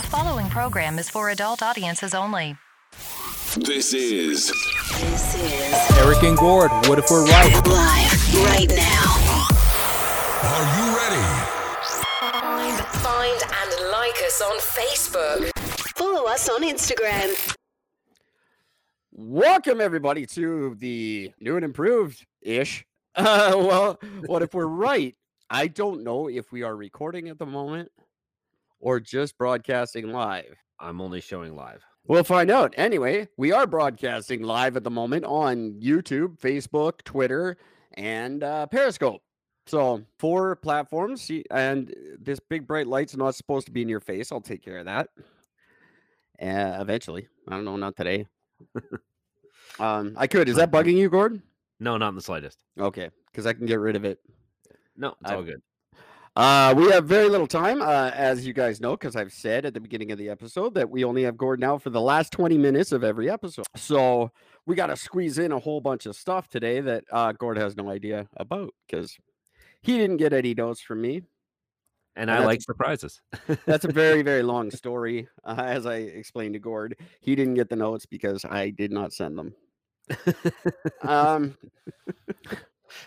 The following program is for adult audiences only. This is This is Eric and Gord, what if we're right? live right now. Are You Ready? Find, find and like us on Facebook. Follow us on Instagram. Welcome everybody to the new and improved ish. Uh, well, what if we're right? I don't know if we are recording at the moment or just broadcasting live. I'm only showing live. We'll find out. Anyway, we are broadcasting live at the moment on YouTube, Facebook, Twitter, and uh, Periscope. So four platforms, and this big bright light's not supposed to be in your face. I'll take care of that. Uh, eventually, I don't know, not today. um, I could. Is that bugging you, Gordon? No, not in the slightest. Okay, because I can get rid of it. No, it's all I've- good. Uh, we have very little time, uh, as you guys know, because I've said at the beginning of the episode that we only have Gordon now for the last 20 minutes of every episode. So we got to squeeze in a whole bunch of stuff today that uh, Gord has no idea about because he didn't get any notes from me. And and I like surprises. That's a very, very long story. Uh, as I explained to Gord, he didn't get the notes because I did not send them. Um,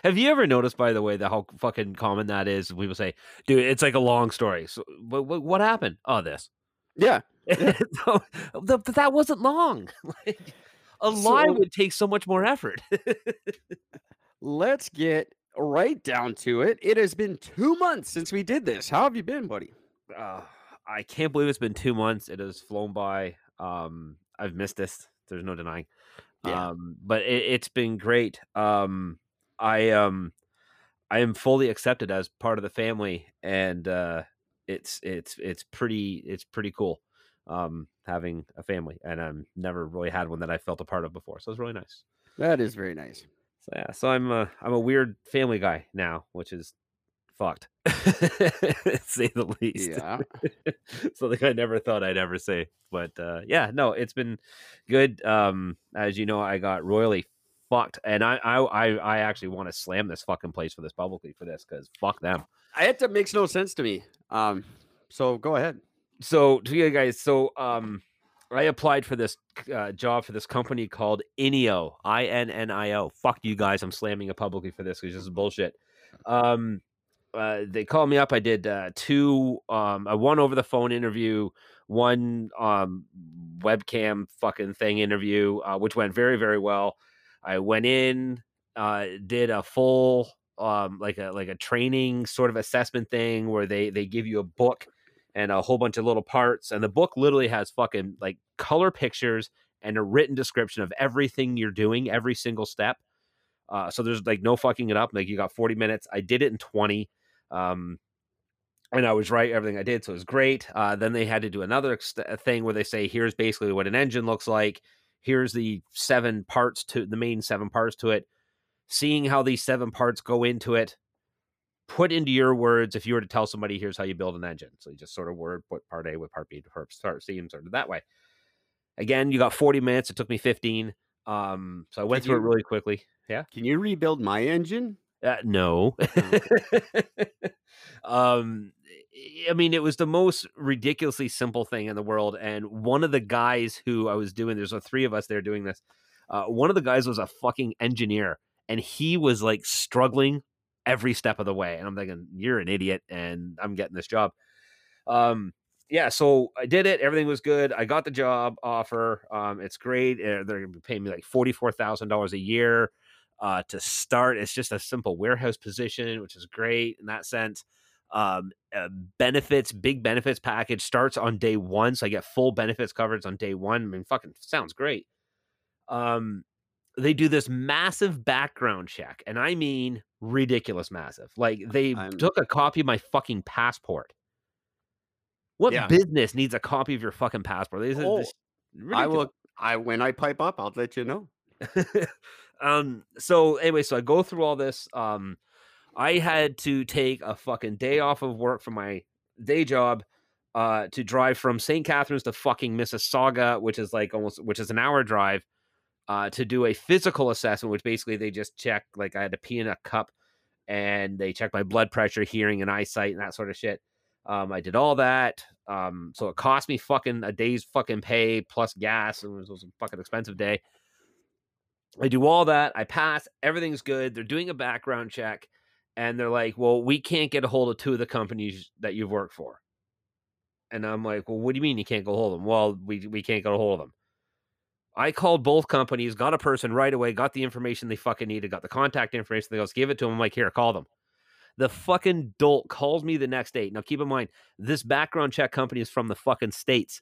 Have you ever noticed, by the way, that how fucking common that is? People say, "Dude, it's like a long story." So, what, what, what happened? Oh, this. yeah, so, the, but that wasn't long. like, a lie So- would take so much more effort. let's get right down to it. It has been two months since we did this. How have you been, buddy? uh, I can't believe it's been two months. It has flown by. Um, I've missed this. There's no denying. Yeah. Um, but it, it's been great. Um, I um, I am fully accepted as part of the family, and uh, it's it's it's pretty it's pretty cool. Um, having a family, and I'm never really had one that I felt a part of before, so it's really nice. That is very nice. So yeah, so I'm a I'm a weird family guy now, which is fucked, say the least. Yeah. Something I never thought I'd ever say, but uh, yeah, no, it's been good. Um, as you know, I got royally fucked, and I I I, I actually want to slam this fucking place for this publicly for this because fuck them. It makes no sense to me. Um, so go ahead. so to you guys so um i applied for this uh, job for this company called INNIO i-n-n-i-o fuck you guys i'm slamming it publicly for this because this is bullshit um uh, they called me up i did uh, two um a one over the phone interview one um webcam fucking thing interview uh, which went very very well i went in uh did a full um like a like a training sort of assessment thing where they they give you a book and a whole bunch of little parts. And the book literally has fucking like color pictures and a written description of everything you're doing, every single step. Uh, so there's like no fucking it up. Like you got 40 minutes. I did it in 20. Um, and I was right everything I did, so it was great. Uh, then they had to do another ex- thing where they say, "Here's basically what an engine looks like. Here's the seven parts to the main seven parts to it. Seeing how these seven parts go into it, put into your words if you were to tell somebody here's how you build an engine. So you just sort of word put part a with part b to part start c and sort of that way. Again you got 40 minutes it took me 15 um so i went Did through you- it really quickly. Yeah? Can you rebuild my engine? uh, no. Um i mean it was the most ridiculously simple thing in the world and one of the guys who i was doing there's a three of us there doing this uh, one of the guys was a fucking engineer and he was like struggling every step of the way and i'm thinking you're an idiot and i'm getting this job. Um yeah so i did it everything was good i got the job offer um it's great uh, they're gonna be paying me like $44000 a year uh to start it's just a simple warehouse position which is great in that sense um uh, benefits big benefits package starts on day one so i get full benefits coverage on day one i mean fucking sounds great um they do this massive background check and i mean ridiculous massive like they I'm- took a copy of my fucking passport what Yeah. business needs a copy of your fucking passport This Oh, I will. I when I pipe up, I'll let you know. um so anyway so i go through all this um i had to take a fucking day off of work from my day job uh to drive from st catharines to fucking mississauga which is like almost which is an hour drive uh to do a physical assessment which basically they just check like i had to pee in a cup and they check my blood pressure hearing and eyesight and that sort of shit Um, I did all that. Um, so it cost me fucking a day's fucking pay plus gas. and it was a fucking expensive day. I do all that. I pass. Everything's good. They're doing a background check, and they're like, "Well, we can't get a hold of two of the companies that you've worked for." And I'm like, "Well, what do you mean you can't go hold of them?" Well, we we can't get a hold of them. I called both companies, got a person right away, got the information they fucking needed, got the contact information. They goes, give it to them. I'm like, here, call them. The fucking dolt calls me the next day. Now, keep in mind, this background check company is from the fucking states.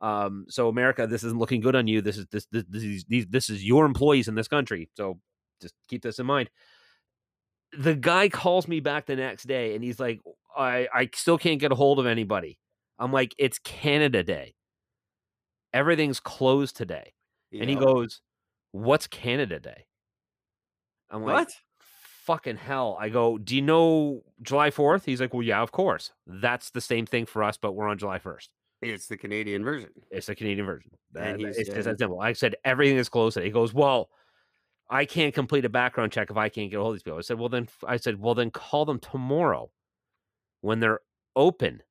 Um, so America, this isn't looking good on you. This is this this this is, these, this is your employees in this country. So just keep this in mind. The guy calls me back the next day and he's like, I I still can't get a hold of anybody. I'm like, it's Canada Day. Everything's closed today. And he goes, What's Canada Day? I'm like, What? Fucking hell. I go, Do you know July 4th? He's like, Well, yeah, of course. That's the same thing for us, but we're on July 1st. It's the Canadian version. It's the Canadian version. And That- he's it's just that simple. I said, Everything is closed today. He goes, Well, I can't complete a background check if I can't get a hold of these people. I said, Well, then, I said, Well, then call them tomorrow when they're open.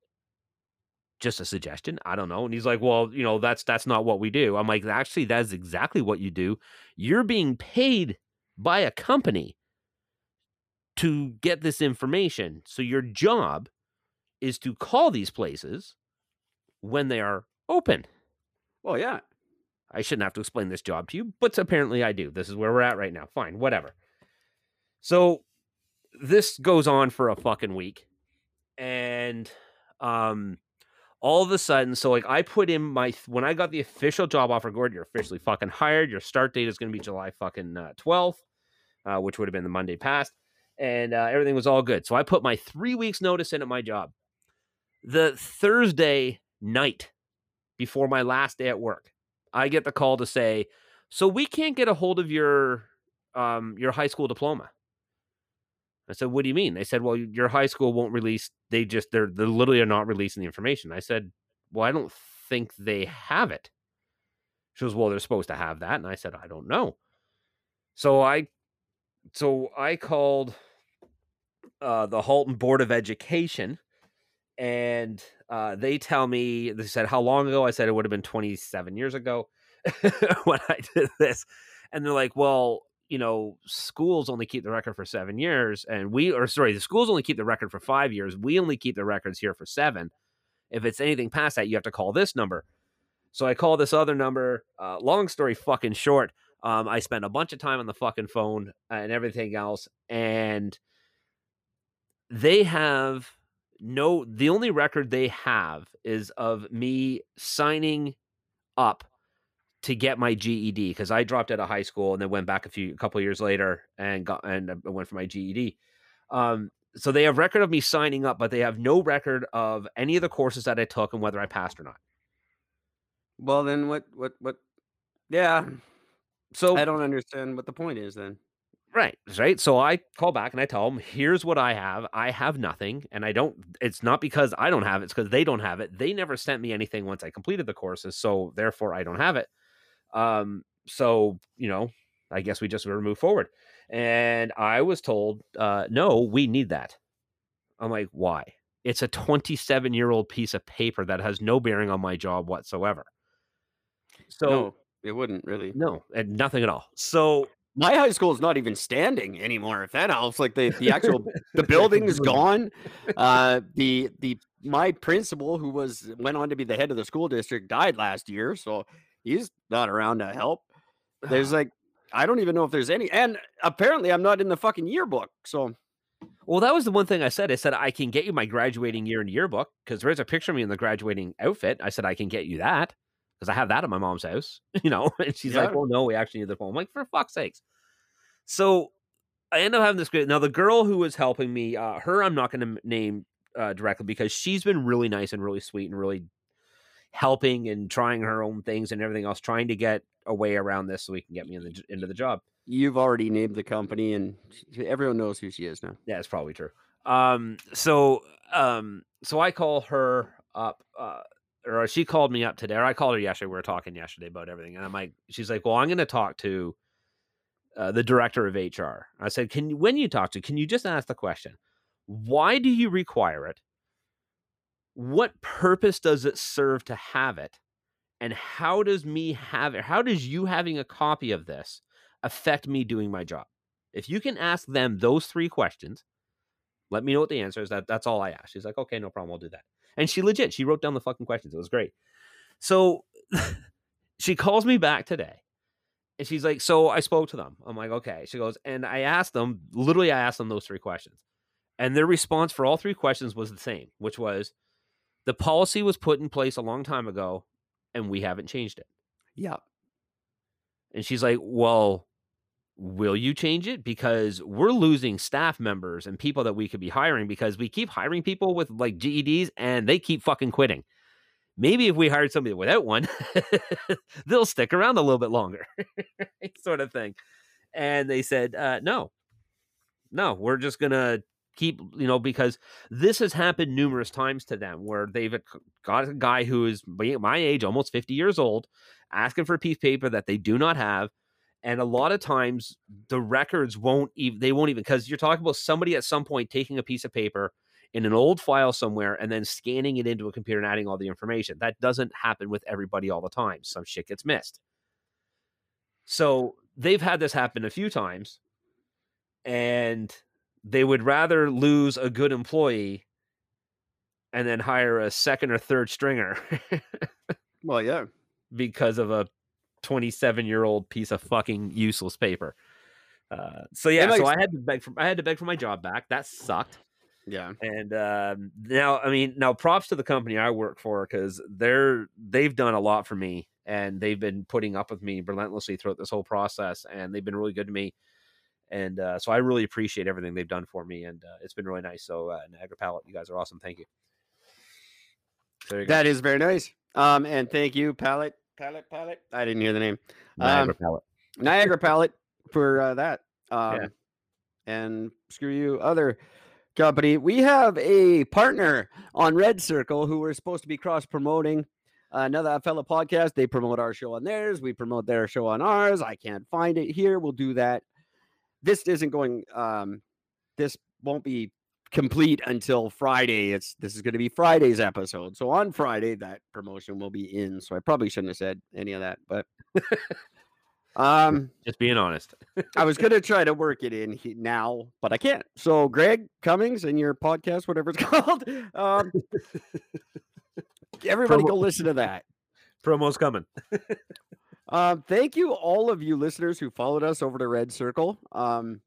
Just a suggestion? I don't know. And he's like well you know that's that's not what we do. I'm like actually that's exactly what you do. You're being paid by a company to get this information. So your job is to call these places when they are open. Well, yeah. I shouldn't have to explain this job to you, but apparently I do. This is where we're at right now. Fine, whatever. So this goes on for a fucking week. And um all of a sudden, so like I put in my when I got the official job offer, Gordon, you're officially fucking hired. Your start date is gonna be July fucking uh, 12th, uh, which would have been the Monday past. And uh, everything was all good. So I put my three weeks notice in at my job. The Thursday night before my last day at work, I get the call to say, "So we can't get a hold of your um your high school diploma." I said, "What do you mean?" They said, "Well, your high school won't release. They just they're they literally are not releasing the information." I said, "Well, I don't think they have it." She goes, "Well, they're supposed to have that," and I said, "I don't know." So I, so I called uh, the Halton Board of Education, and uh, they tell me they said how long ago. I said it would have been 27 years ago when I did this, and they're like, "Well, you know, schools only keep the record for seven years, and we, or sorry, the schools only keep the record for five years. We only keep the records here for seven. If it's anything past that, you have to call this number." So I call this other number. Uh, long story fucking short, um, I spent a bunch of time on the fucking phone and everything else, and they have no. The only record they have is of me signing up to get my GED because I dropped out of high school and then went back a few a couple years later and got and I went for my GED. Um, so they have record of me signing up, but they have no record of any of the courses that I took and whether I passed or not. Well, then what? What? What? Yeah. So I don't understand what the point is then. Right, right. So I call back and I tell them, "Here's what I have. I have nothing, and I don't. It's not because I don't have it. It's because they don't have it. They never sent me anything once I completed the courses, so therefore I don't have it. Um, so you know, I guess we just move forward. And I was told, uh, no, we need that. I'm like, why? It's a 27 year old piece of paper that has no bearing on my job whatsoever. So no, it wouldn't really. no, and nothing at all. So My high school is not even standing anymore. If that helps, like the the actual the building is gone. Uh, the the my principal, who was went on to be the head of the school district, died last year, so he's not around to help. There's like I don't even know if there's any, and apparently I'm not in the fucking yearbook. So Well, that was the one thing I said. I said I can get you my graduating year and yearbook because there's a picture of me in the graduating outfit. I said I can get you that because I have that at my mom's house, you know. And she's like, "Well, no, we actually need the phone." I'm like, "For fuck's sakes!" So I end up having this great. Now the girl who was helping me, uh, her I'm not going to name uh, directly because she's been really nice and really sweet and really helping and trying her own things and everything else, trying to get a way around this so we can get me in the, into the job. you've already named the company, and everyone knows who she is now. Yeah, it's probably true. Um, so um, so I call her up, uh, or she called me up today, or I called her yesterday. We were talking yesterday about everything, and I'm like, she's like, well, I'm going to talk to uh, the director of HR. I said, can you, when you talk to, can you just ask the question, why do you require it what purpose does it serve to have it? And how does me have it? How does you having a copy of this affect me doing my job? If you can ask them those three questions, let me know what the answer is. That that's all I asked. She's like, okay, no problem, I'll do that. And she legit, she wrote down the fucking questions. It was great. So she calls me back today. And she's like, So I spoke to them. I'm like, okay. She goes, and I asked them, literally, I asked them those three questions. And their response for all three questions was the same, which was the policy was put in place a long time ago and we haven't changed it. Yeah. And she's like, Well, will you change it? Because we're losing staff members and people that we could be hiring because we keep hiring people with like GEDs and they keep fucking quitting. Maybe if we hired somebody without one, they'll stick around a little bit longer, sort of thing. And they said, uh, no, no, we're just to keep, you know, because this has happened numerous times to them where they've got a guy who is my age, almost 50 years old, asking for a piece of paper that they do not have and a lot of times the records won't even they won't even because you're talking about somebody at some point taking a piece of paper in an old file somewhere and then scanning it into a computer and adding all the information. That doesn't happen with everybody all the time. Some shit gets missed. So they've had this happen a few times and they would rather lose a good employee and then hire a second or third stringer Well, yeah. because of a 27 year old piece of fucking useless paper. Uh, so yeah, so I had to beg for I had to beg for my job back. That sucked. Yeah. And um, now, I mean, now props to the company I work for because they're they've done a lot for me and they've been putting up with me relentlessly throughout this whole process, and they've been really good to me. And uh, so I really appreciate everything they've done for me, and uh, it's been really nice. So uh, Niagara Pallet, you guys are awesome. Thank you. You. That is very nice. Um, and thank you, Pallet, Pallet, Pallet. I didn't hear the name. Niagara um, Pallet. Niagara Pallet for uh, that. Um, Yeah. And screw you, other company. We have a partner on Red Circle who we're supposed to be cross promoting. Another fellow podcast. They promote our show on theirs. We promote their show on ours. I can't find it here. We'll do that. This isn't going. Um, this won't be complete until Friday. It's this is going to be Friday's episode. So on Friday, that promotion will be in. So I probably shouldn't have said any of that, but um, Just being honest. I was gonna try to work it in now, but I can't. So Greg Cummings and your podcast, whatever it's called, um, everybody go listen to that. Promo's coming. Um, thank you, all of you listeners who followed us over to Red Circle. Um,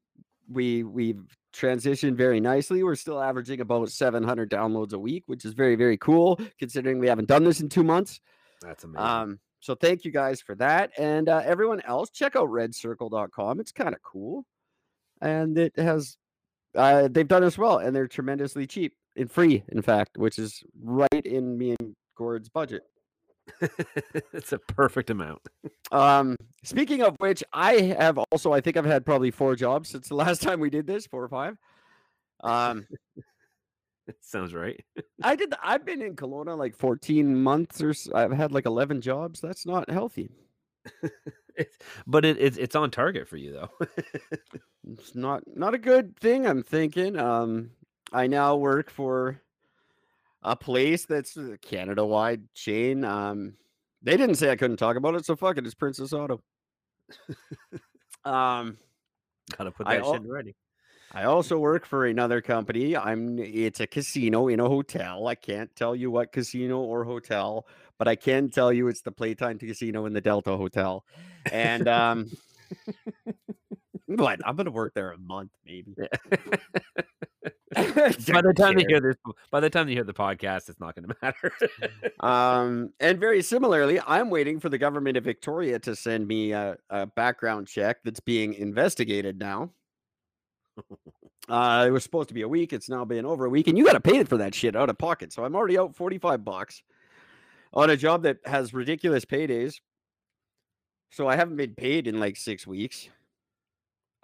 we we've transitioned very nicely. We're still averaging about 700 downloads a week, which is very very cool considering we haven't done this in two months. That's amazing. Um, so thank you guys for that. And uh, everyone else, check out redcircle.com. It's kind of cool. And it has, uh, they've done as well. And they're tremendously cheap and free, in fact, which is right in me and Gord's budget. it's a perfect amount. Um, speaking of which, I have also, I think I've had probably four jobs since the last time we did this, four or five. Um, Sounds right. I did, I've been in Kelowna like 14 months or I've had like 11 jobs. That's not healthy. It's, but it, it's it's on target for you though. it's not not a good thing i'm thinking um i now work for a place that's a canada wide chain um they didn't say i couldn't talk about it so fuck it it's princess auto. Um Gotta put I that al- shit in writing. i also work for another company i'm it's a casino in a hotel i can't tell you what casino or hotel but i can tell you it's the playtime casino in the delta hotel and um what i'm gonna work there a month maybe By the time they hear this, by the time they hear the podcast, it's not going to matter. Um, and very similarly, I'm waiting for the government of Victoria to send me a, a background check that's being investigated now. Uh, it was supposed to be a week. It's now been over a week, and you got to pay it for that shit out of pocket. So I'm already out 45 bucks on a job that has ridiculous paydays. So I haven't been paid in like six weeks.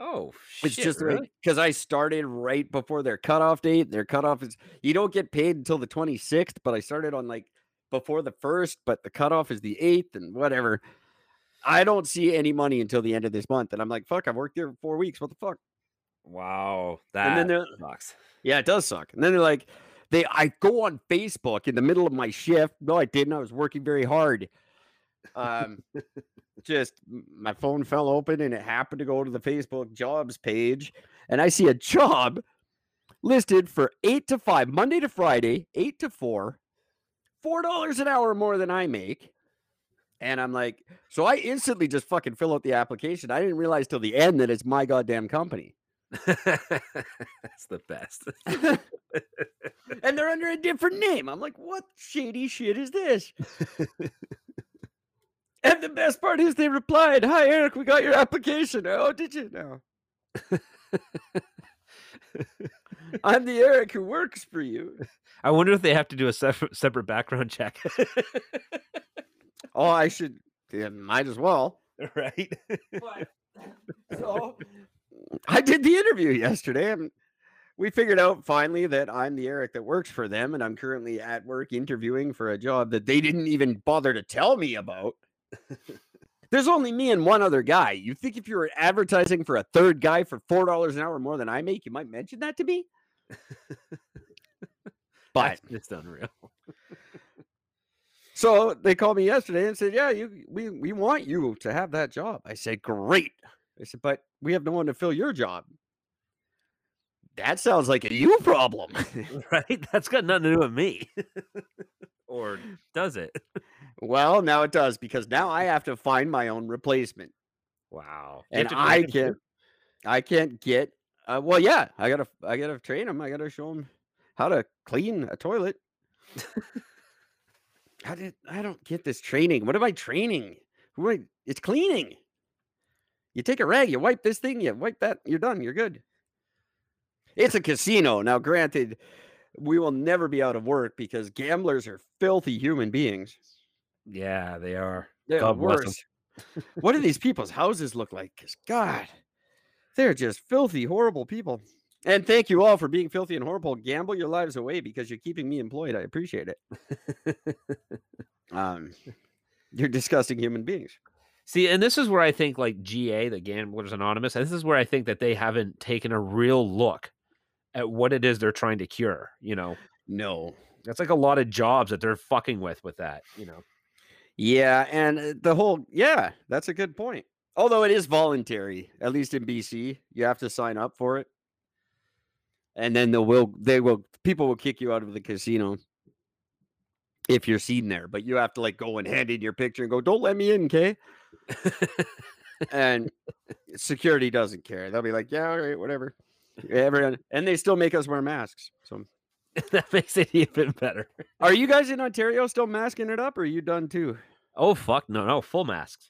Oh, It's shit, just really? because I started right before their cutoff date. Their cutoff is you don't get paid until the 26th, but I started on like before the first, but the cutoff is the 8th and whatever. I don't see any money until the end of this month. And I'm like, fuck, I've worked there for four weeks. What the fuck? Wow, that. And then they're- sucks. Yeah, it does suck. And then they're like, they I go on Facebook in the middle of my shift. No, I didn't. I was working very hard. Um, just my phone fell open and it happened to go to the Facebook jobs page, and I see a job listed for eight to five, Monday to Friday, eight to four, four dollars an hour more than I make. And I'm like, so I instantly just fucking fill out the application. I didn't realize till the end that it's my goddamn company. That's the best. and they're under a different name. I'm like, what shady shit is this? and the best part is they replied, Hi Eric, we got your application. Oh, did you? No. I'm the Eric who works for you. I wonder if they have to do a separate separate background check. Oh, I should yeah, might as well. right? So I did the interview yesterday and we figured out finally that I'm the Eric that works for them and I'm currently at work interviewing for a job that they didn't even bother to tell me about. There's only me and one other guy. You think if you were advertising for a third guy for four dollars an hour more than I make, you might mention that to me? but it's unreal. so they called me yesterday and said, "Yeah, you we we want you to have that job." I said, "Great." I said, "But we have no one to fill your job." That sounds like a you problem. Right? That's got nothing to do with me. or does it? Well, now it does because now I have to find my own replacement, Wow. You and I make it too? can't. I can't get. Uh, well, yeah, I gotta. I gotta train him. I gotta show him how to clean a toilet. I did. I don't get this training. What am I training? Who am I? It's cleaning. You take a rag, you wipe this thing, you wipe that, you're done. You're good. It's a casino. Now, granted, we will never be out of work because gamblers are filthy human beings. Yeah, they are. They're the God bless 'em. worst. what do these people's houses look like? Because God, they're just filthy, horrible people. And thank you all for being filthy and horrible. Gamble your lives away because you're keeping me employed. I appreciate it. um, you're disgusting human beings. See, and this is where I think like GA, the Gamblers Anonymous, this is where I think that they haven't taken a real look at what it is they're trying to cure. You know, No. that's like a lot of jobs that they're fucking with with that. You know, Yeah, and uh, the whole yeah, that's a good point. Although it is voluntary, at least in BC, you have to sign up for it, and then they will they will people will kick you out of the casino if you're seen there. But you have to like go and hand in your picture and go, "Don't let me in, okay?" and security doesn't care. They'll be like, "Yeah, all right, whatever." Everyone, and they still make us wear masks. So, that makes it even better. are you guys in Ontario still masking it up, or are you done too? Oh fuck, no, no, full masks.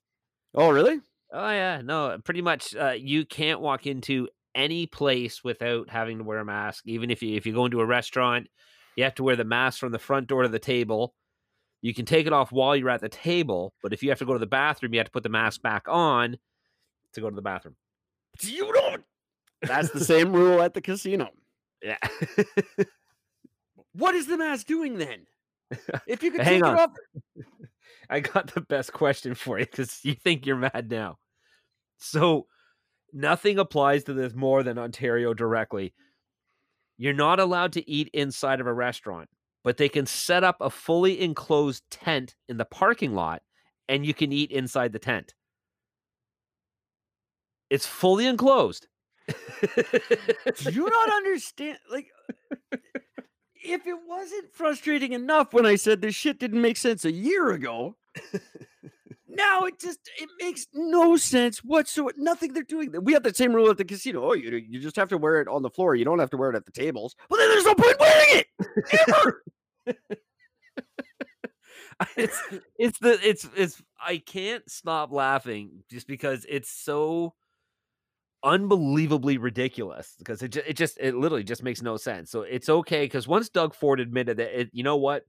Oh, really? Oh yeah, no, pretty much. Uh, you can't walk into any place without having to wear a mask. Even if you if you go into a restaurant, you have to wear the mask from the front door to the table. You can take it off while you're at the table, but if you have to go to the bathroom, you have to put the mask back on to go to the bathroom. You don't. That's the same rule at the casino. Yeah. What is the mask doing then? If you could Hang take on. it off, I got the best question for you because you think you're mad now. So, nothing applies to this more than Ontario directly. You're not allowed to eat inside of a restaurant, but they can set up a fully enclosed tent in the parking lot and you can eat inside the tent. It's fully enclosed. do you not understand? Like, if it wasn't frustrating enough when I said this shit didn't make sense a year ago, now it just it makes no sense whatsoever. Nothing they're doing. We have the same rule at the casino. Oh, you you just have to wear it on the floor. You don't have to wear it at the tables. Well, then there's no point wearing it. Ever. it's it's the it's it's I can't stop laughing just because it's so unbelievably ridiculous because it just, it just it literally just makes no sense. So it's okay because once Doug Ford admitted that it, you know what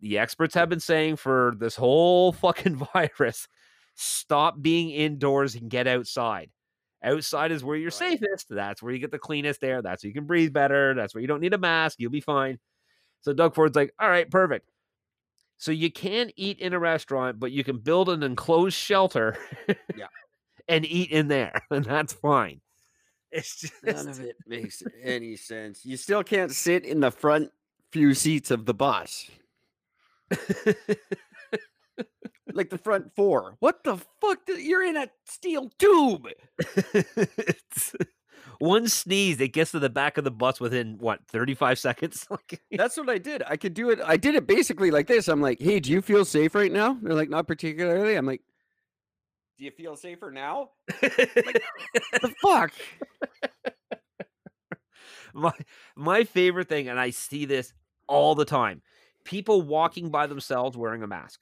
the experts have been saying for this whole fucking virus, stop being indoors and get outside. Outside is where you're Right. safest. That's where you get the cleanest air. That's where you can breathe better. That's where you don't need a mask. You'll be fine. So Doug Ford's like, all right, perfect. So you can eat in a restaurant, but you can build an enclosed shelter Yeah. And eat in there, and that's fine. It's just None of it makes any sense. You still can't sit in the front few seats of the bus. like the front four. What the fuck? do- You're in a steel tube. It's- one sneeze, it gets to the back of the bus within what 35 seconds. That's what I did. I could do it. I did it basically like this. I'm like, hey, do you feel safe right now? They're like, not particularly. I'm like, do you feel safer now? like, the fuck? my my favorite thing, and I see this all the time: people walking by themselves wearing a mask.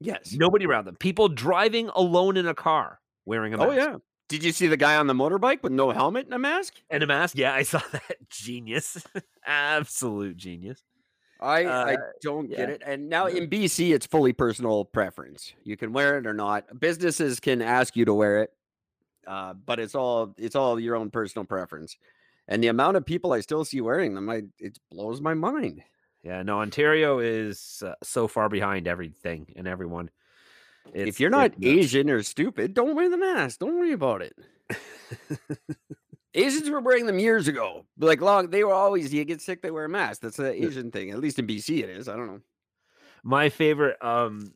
Yes. Nobody around them. People driving alone in a car wearing a oh, mask. Oh yeah. Did you see the guy on the motorbike with no helmet and a mask? And a mask. Yeah, I saw that. Genius. Absolute genius. I I Uh, don't get it. And now in BC, it's fully personal preference. You can wear it or not. Businesses can ask you to wear it, uh, but it's all it's all your own personal preference. And the amount of people I still see wearing them, I it blows my mind. Yeah, no, Ontario is uh, so far behind everything and everyone. It's- if you're not nuts. Asian or stupid, don't wear the mask. Don't worry about it. Asians were wearing them years ago. Like long, they were always you get sick, they wear a mask. That's an Asian thing. At least in BC, it is. I don't know. my favorite, um,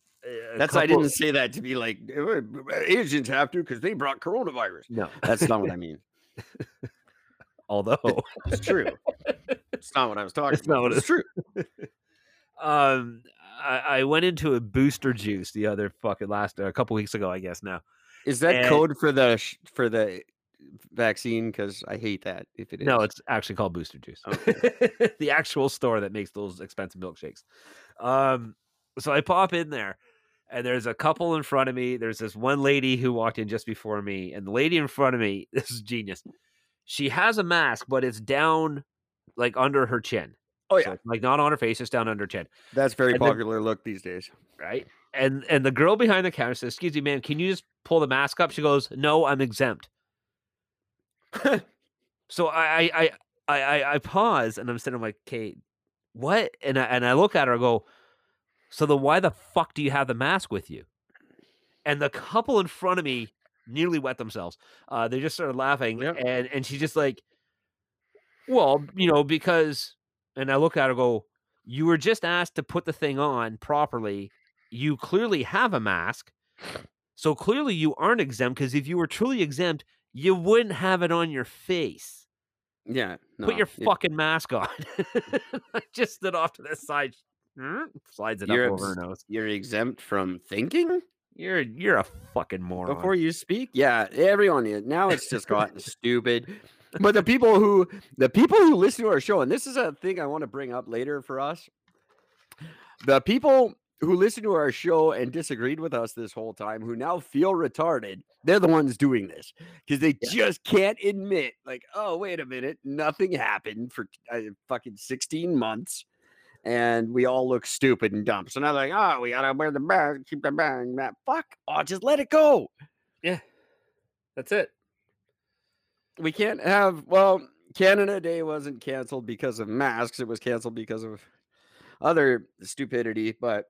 That's I didn't say that to be like "Uh, Asians have to because they brought coronavirus. No, That's not what I mean. although It's true. It's not what I was talking It's not about. what but it's true. um, I, I went into a booster juice the other fucking last a couple weeks ago, I guess now. Is that And- code for the for the vaccine? Because I hate that. If it is, No, it's actually called Booster Juice. the actual store that makes those expensive milkshakes. Um, so I pop in there, and there's a couple in front of me. There's this one lady who walked in just before me, and the lady in front of me, this is genius. She has a mask, but it's down like under her chin. Oh, yeah. it's, like not on her face, it's down under her chin, that's very and popular look these days. right? And and the girl behind the counter says, "Excuse me, ma'am, can you just pull the mask up?" She goes, "No, I'm exempt." So I I I I, I, pause and I'm sitting I'm like, "Kate, what?" And I and I look at her. I go, "So then why the fuck do you have the mask with you?" And the couple in front of me nearly wet themselves. Uh, they just started laughing, Yep. and and she just like, "Well, you know, because." And I look at her, go, "You were just asked to put the thing on properly." you clearly have a mask. So clearly you aren't exempt because if you were truly exempt, you wouldn't have it on your face. Yeah. Put your it- fucking mask on. I just stood off to the side, hmm, slides it You're up over her nose. You're exempt from thinking You're you're a fucking moron. before you speak. Yeah, everyone. is- Now it's just gotten stupid. But the people who the people who listen to our show, and this is a thing I want to bring up later for us. The people who listened to our show and disagreed with us this whole time, who now feel retarded, they're the ones doing this because they just can't admit, like, oh, wait a minute, nothing happened for uh, fucking 16 months. And we all look stupid and dumb. So now they're like, oh, we gotta wear the mask, keep the mask. Fuck. Oh, just let it go. Yeah, that's it. We can't have, well, Canada Day wasn't canceled because of masks. It was canceled because of other stupidity, but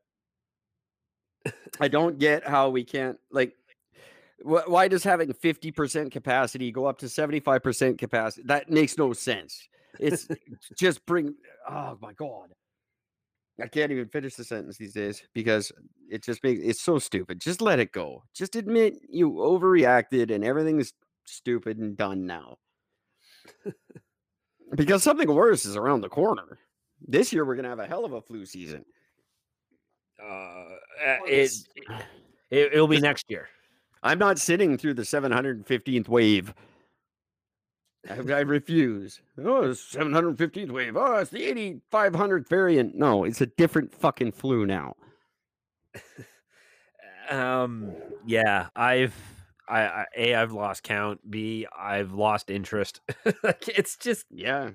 I don't get how we can't like wh- why does having 50% capacity go up to 75% capacity? That makes no sense. It's just bring oh my god. I can't even finish the sentence these days because it just makes it's so stupid. Just let it go. Just admit you overreacted and everything's stupid and done now. because something worse is around the corner. This year we're gonna have a hell of a flu season. Uh, it, it it'll be next year. I'm not sitting through the 715th wave. I, I refuse. Oh, it's 715th wave. Oh, it's the 8500th variant. No, it's a different fucking flu now. Um, yeah, I've I, I a I've lost count. B I've lost interest. like it's just Yeah.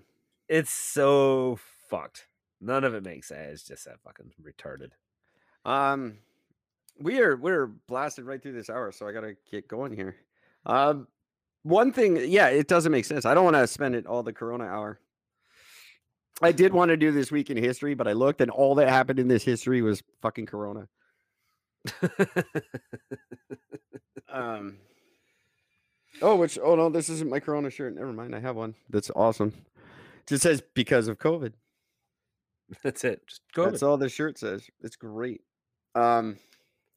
it's so fucked. None of it makes sense. It's just that fucking retarded. Um, we are we're blasted right through this hour, so I gotta get going here. Um, one thing, yeah, it doesn't make sense. I don't want to spend it all the Corona hour. I did want to do this week in history, but I looked and all that happened in this history was fucking Corona. Um. Oh, which oh no, this isn't my Corona shirt. Never mind, I have one. That's awesome. Just says because of COVID. That's it. Just go. That's all the shirt says. It's great. Um,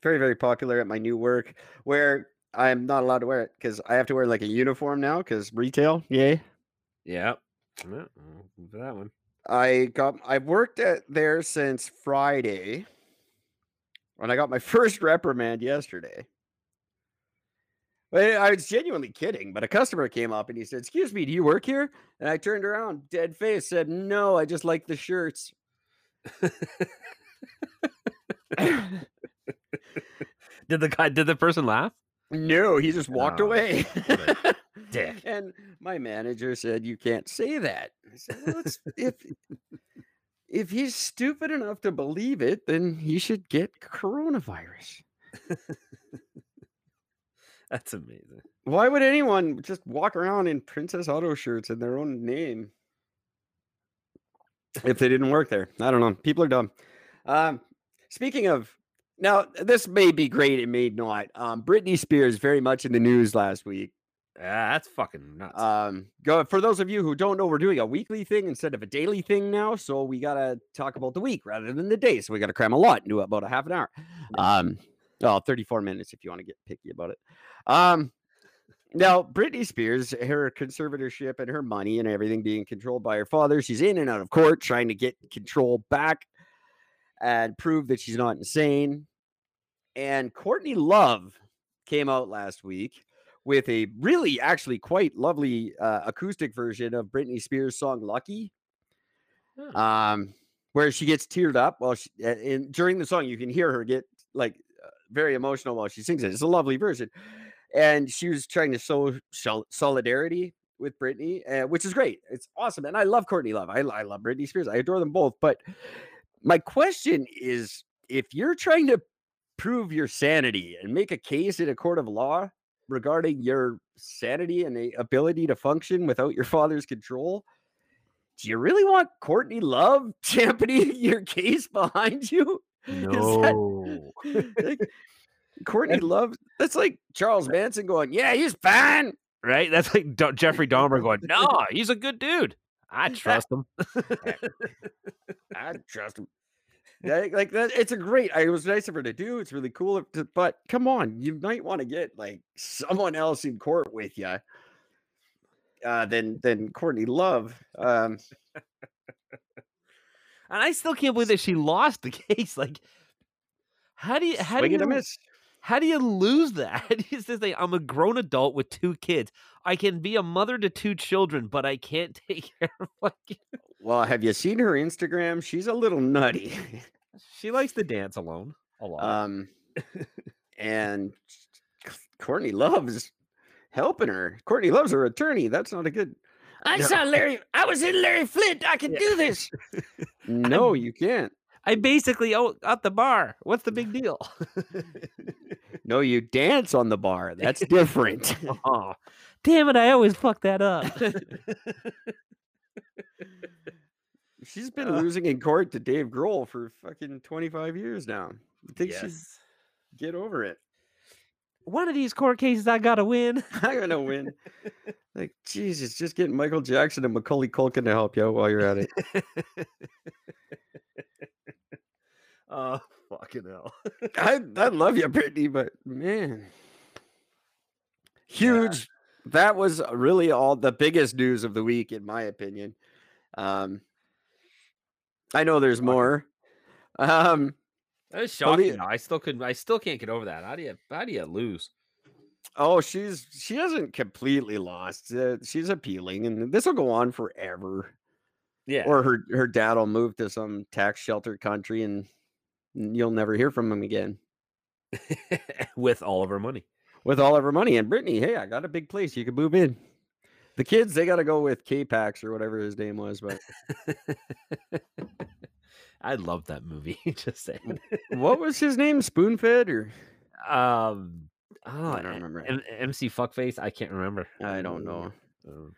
very very popular at my new work where I'm not allowed to wear it because I have to wear like a uniform now because retail. Yay! Yeah. yeah. For that one. I got I've worked at there since Friday. When I got my first reprimand yesterday. I was genuinely kidding, but a customer came up and he said, Excuse me, do you work here? And I turned around, dead face, said, No, I just like the shirts. Did the guy? Did the person laugh? no, he just walked Oh, away. dick. And my manager said, You can't say that. I said, Well, if if he's stupid enough to believe it, then he should get coronavirus. That's amazing. Why would anyone just walk around in Princess Auto shirts in their own name if they didn't work there? I don't know. People are dumb. Um, speaking of, now this may be great, it may not. Um, Britney Spears very much in the news last week. Yeah, that's fucking nuts. Um, go for those of you who don't know, we're doing a weekly thing instead of a daily thing now. So we gotta talk about the week rather than the day. So we gotta cram a lot into about a half an hour. Um, well, 34 minutes if you want to get picky about it. Um, now Britney Spears, her conservatorship and her money and everything being controlled by her father, she's in and out of court trying to get control back and prove that she's not insane. And Courtney Love came out last week with a really actually quite lovely uh, acoustic version of Britney Spears' song "Lucky," um, where she gets teared up while she in during the song. You can hear her get like uh, very emotional while she sings it. It's a lovely version, and she was trying to show sol- solidarity with Britney, uh, which is great. It's awesome, and I love Courtney Love. I, I love Britney Spears. I adore them both. But my question is, if you're trying to prove your sanity and make a case in a court of law regarding your sanity and the ability to function without your father's control. Do you really want Courtney Love championing your case behind you? Is that- no. like, Courtney Love, that's like Charles Manson going, Yeah, he's fine. right? That's like Do- Jeffrey Dahmer going, "No, he's a good dude. I trust them. I trust them. Like that, it's a great. It was nice of her to do. It's really cool, to- but come on, you might want to get like someone else in court with you, uh, than than Courtney Love. Um, And I still can't believe that she lost the case. Like, how do you how do you miss. How do you lose that? He says, "I'm a grown adult with two kids. I can be a mother to two children, but I can't take care of my kid." Well, have you seen her Instagram? She's a little nutty. She likes to dance alone a lot. Um, and Courtney loves helping her. Courtney loves her attorney. That's not a good. I No. saw Larry. I was in Larry Flynt. I can do this. no, you can't. I basically oh at the bar. What's the big deal? No, you dance on the bar. That's different. oh, damn it! I always fuck that up. She's been Uh. losing in court to Dave Grohl for fucking 25 years now. I think yes. get over it. One of these court cases I gotta win. I'm gonna win. Like Jesus, just get Michael Jackson and Macaulay Culkin to help you out while you're at it. Oh fucking hell! I I love you, Britney, but man, huge. That was really all the biggest news of the week, in my opinion. Um, I know there's more. Um, That the- shocking. I still couldn't. I still can't get over that. How do you? How do you lose? oh, she's she hasn't completely lost. Uh, she's appealing, and this will go on forever. Yeah. Or her her dad will move to some tax shelter country, and you'll never hear from him again. with all of her money. with all of her money. And Britney, hey, I got a big place. You can move in. The kids, they got to go with K-Pax or whatever his name was. But I love that movie. Just saying. what was his name? Spoonfed or Um, oh, I don't remember. M- MC Fuckface. I can't remember. I don't know. Um,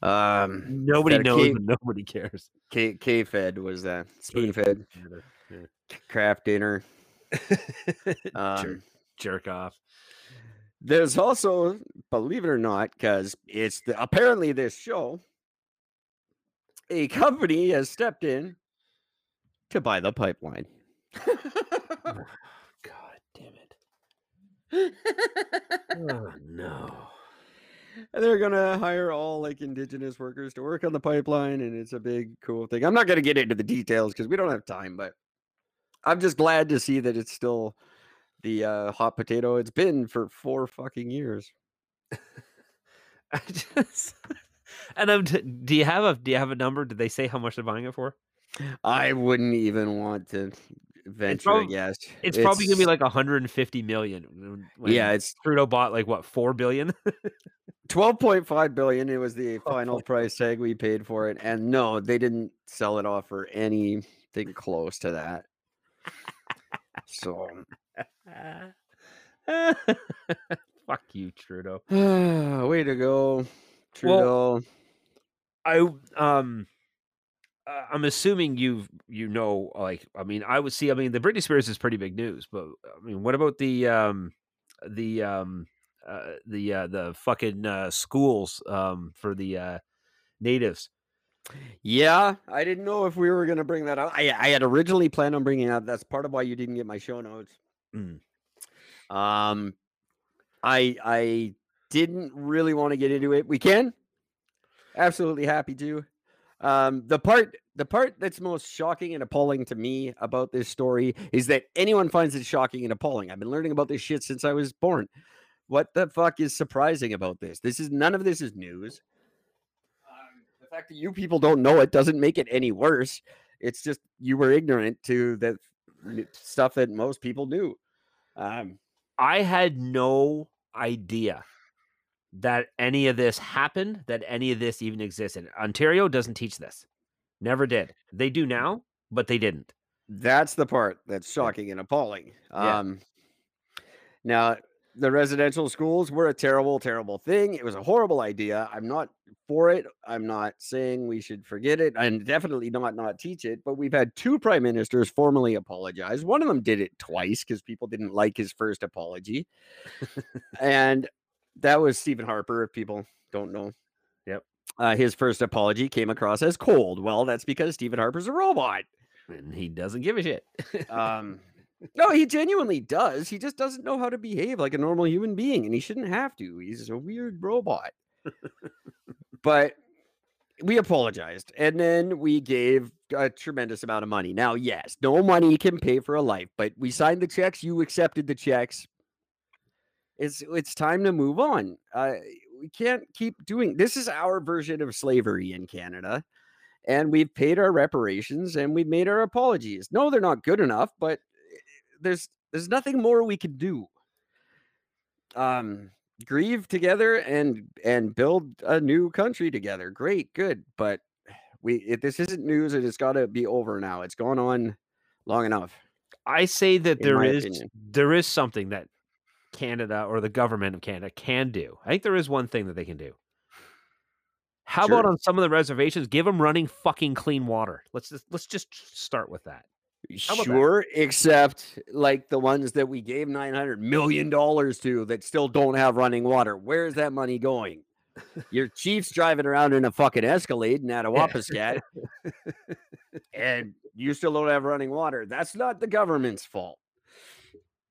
Um, nobody knows, K- but nobody cares. K K-Fed was that Spoonfed Kraft Dinner. Um, jerk, jerk off. There's also, believe it or not, because it's the, apparently this show, a company has stepped in to buy the pipeline. God damn it. Oh no. And they're gonna hire all like indigenous workers to work on the pipeline, and it's a big cool thing. I'm not gonna get into the details because we don't have time, but I'm just glad to see that it's still the uh, hot potato it's been for four fucking years. I just and I'm t- do you have a do you have a number? Did they say how much they're buying it for? I wouldn't even want to venture prob- a guess. It's, probably gonna be like 150 million. yeah, it's Trudeau bought like what four billion? 12.5 billion. It was the final price tag we paid for it, and no, they didn't sell it off for anything close to that. So Fuck you, Trudeau. way to go, Trudeau. I um I'm assuming you've you know like I mean I would see I mean the Britney Spears is pretty big news but I mean what about the um the um uh, the uh, the fucking uh, schools um for the uh natives Yeah, I didn't know if we were going to bring that up. I, I had originally planned on bringing up. That's part of why you didn't get my show notes. Mm. Um, I I didn't really want to get into it. We can, absolutely happy to. Um, the part the part that's most shocking and appalling to me about this story is that anyone finds it shocking and appalling. I've been learning about this shit since I was born. What the fuck is surprising about this? This is none of this is news. The fact that you people don't know it doesn't make it any worse. It's just you were ignorant to the stuff that most people knew. Um, I had no idea that any of this happened that any of this even existed Ontario doesn't teach this never did they do now but they didn't That's the part that's shocking and appalling. Yeah. Um, now, the residential schools were a terrible, terrible thing. It was a horrible idea. I'm not for it. I'm not saying we should forget it. I'm definitely not not teach it. But we've had two prime ministers formally apologize. One of them did it twice because people didn't like his first apology, and that was Stephen Harper. If people don't know, Yep. Uh, his first apology came across as cold. Well, that's because Stephen Harper's a robot. and he doesn't give a shit Um, no, he genuinely does. He just doesn't know how to behave like a normal human being, and he shouldn't have to. He's a weird robot. but we apologized, and then we gave a tremendous amount of money. Now, yes, no money can pay for a life, but we signed the checks. You accepted the checks. It's it's time to move on. Uh, we can't keep doing this. Is our version of slavery in Canada and we've paid our reparations and we've made our apologies. No, they're not good enough, but there's there's nothing more we can do. Um, grieve together and and build a new country together. Great, good, but we if this isn't news, and it's got to be over now. It's gone on long enough. i say that there is opinion. there is something that canada or the government of canada can do i think there is one thing that they can do how about on some of the reservations give them running fucking clean water let's just let's just start with that How about that? Sure, except like the ones that we gave nine hundred million dollars to that still don't have running water. Where's that money going? Your chief's driving around in a fucking Escalade in Attawapiskat, and you still don't have running water. That's not the government's fault.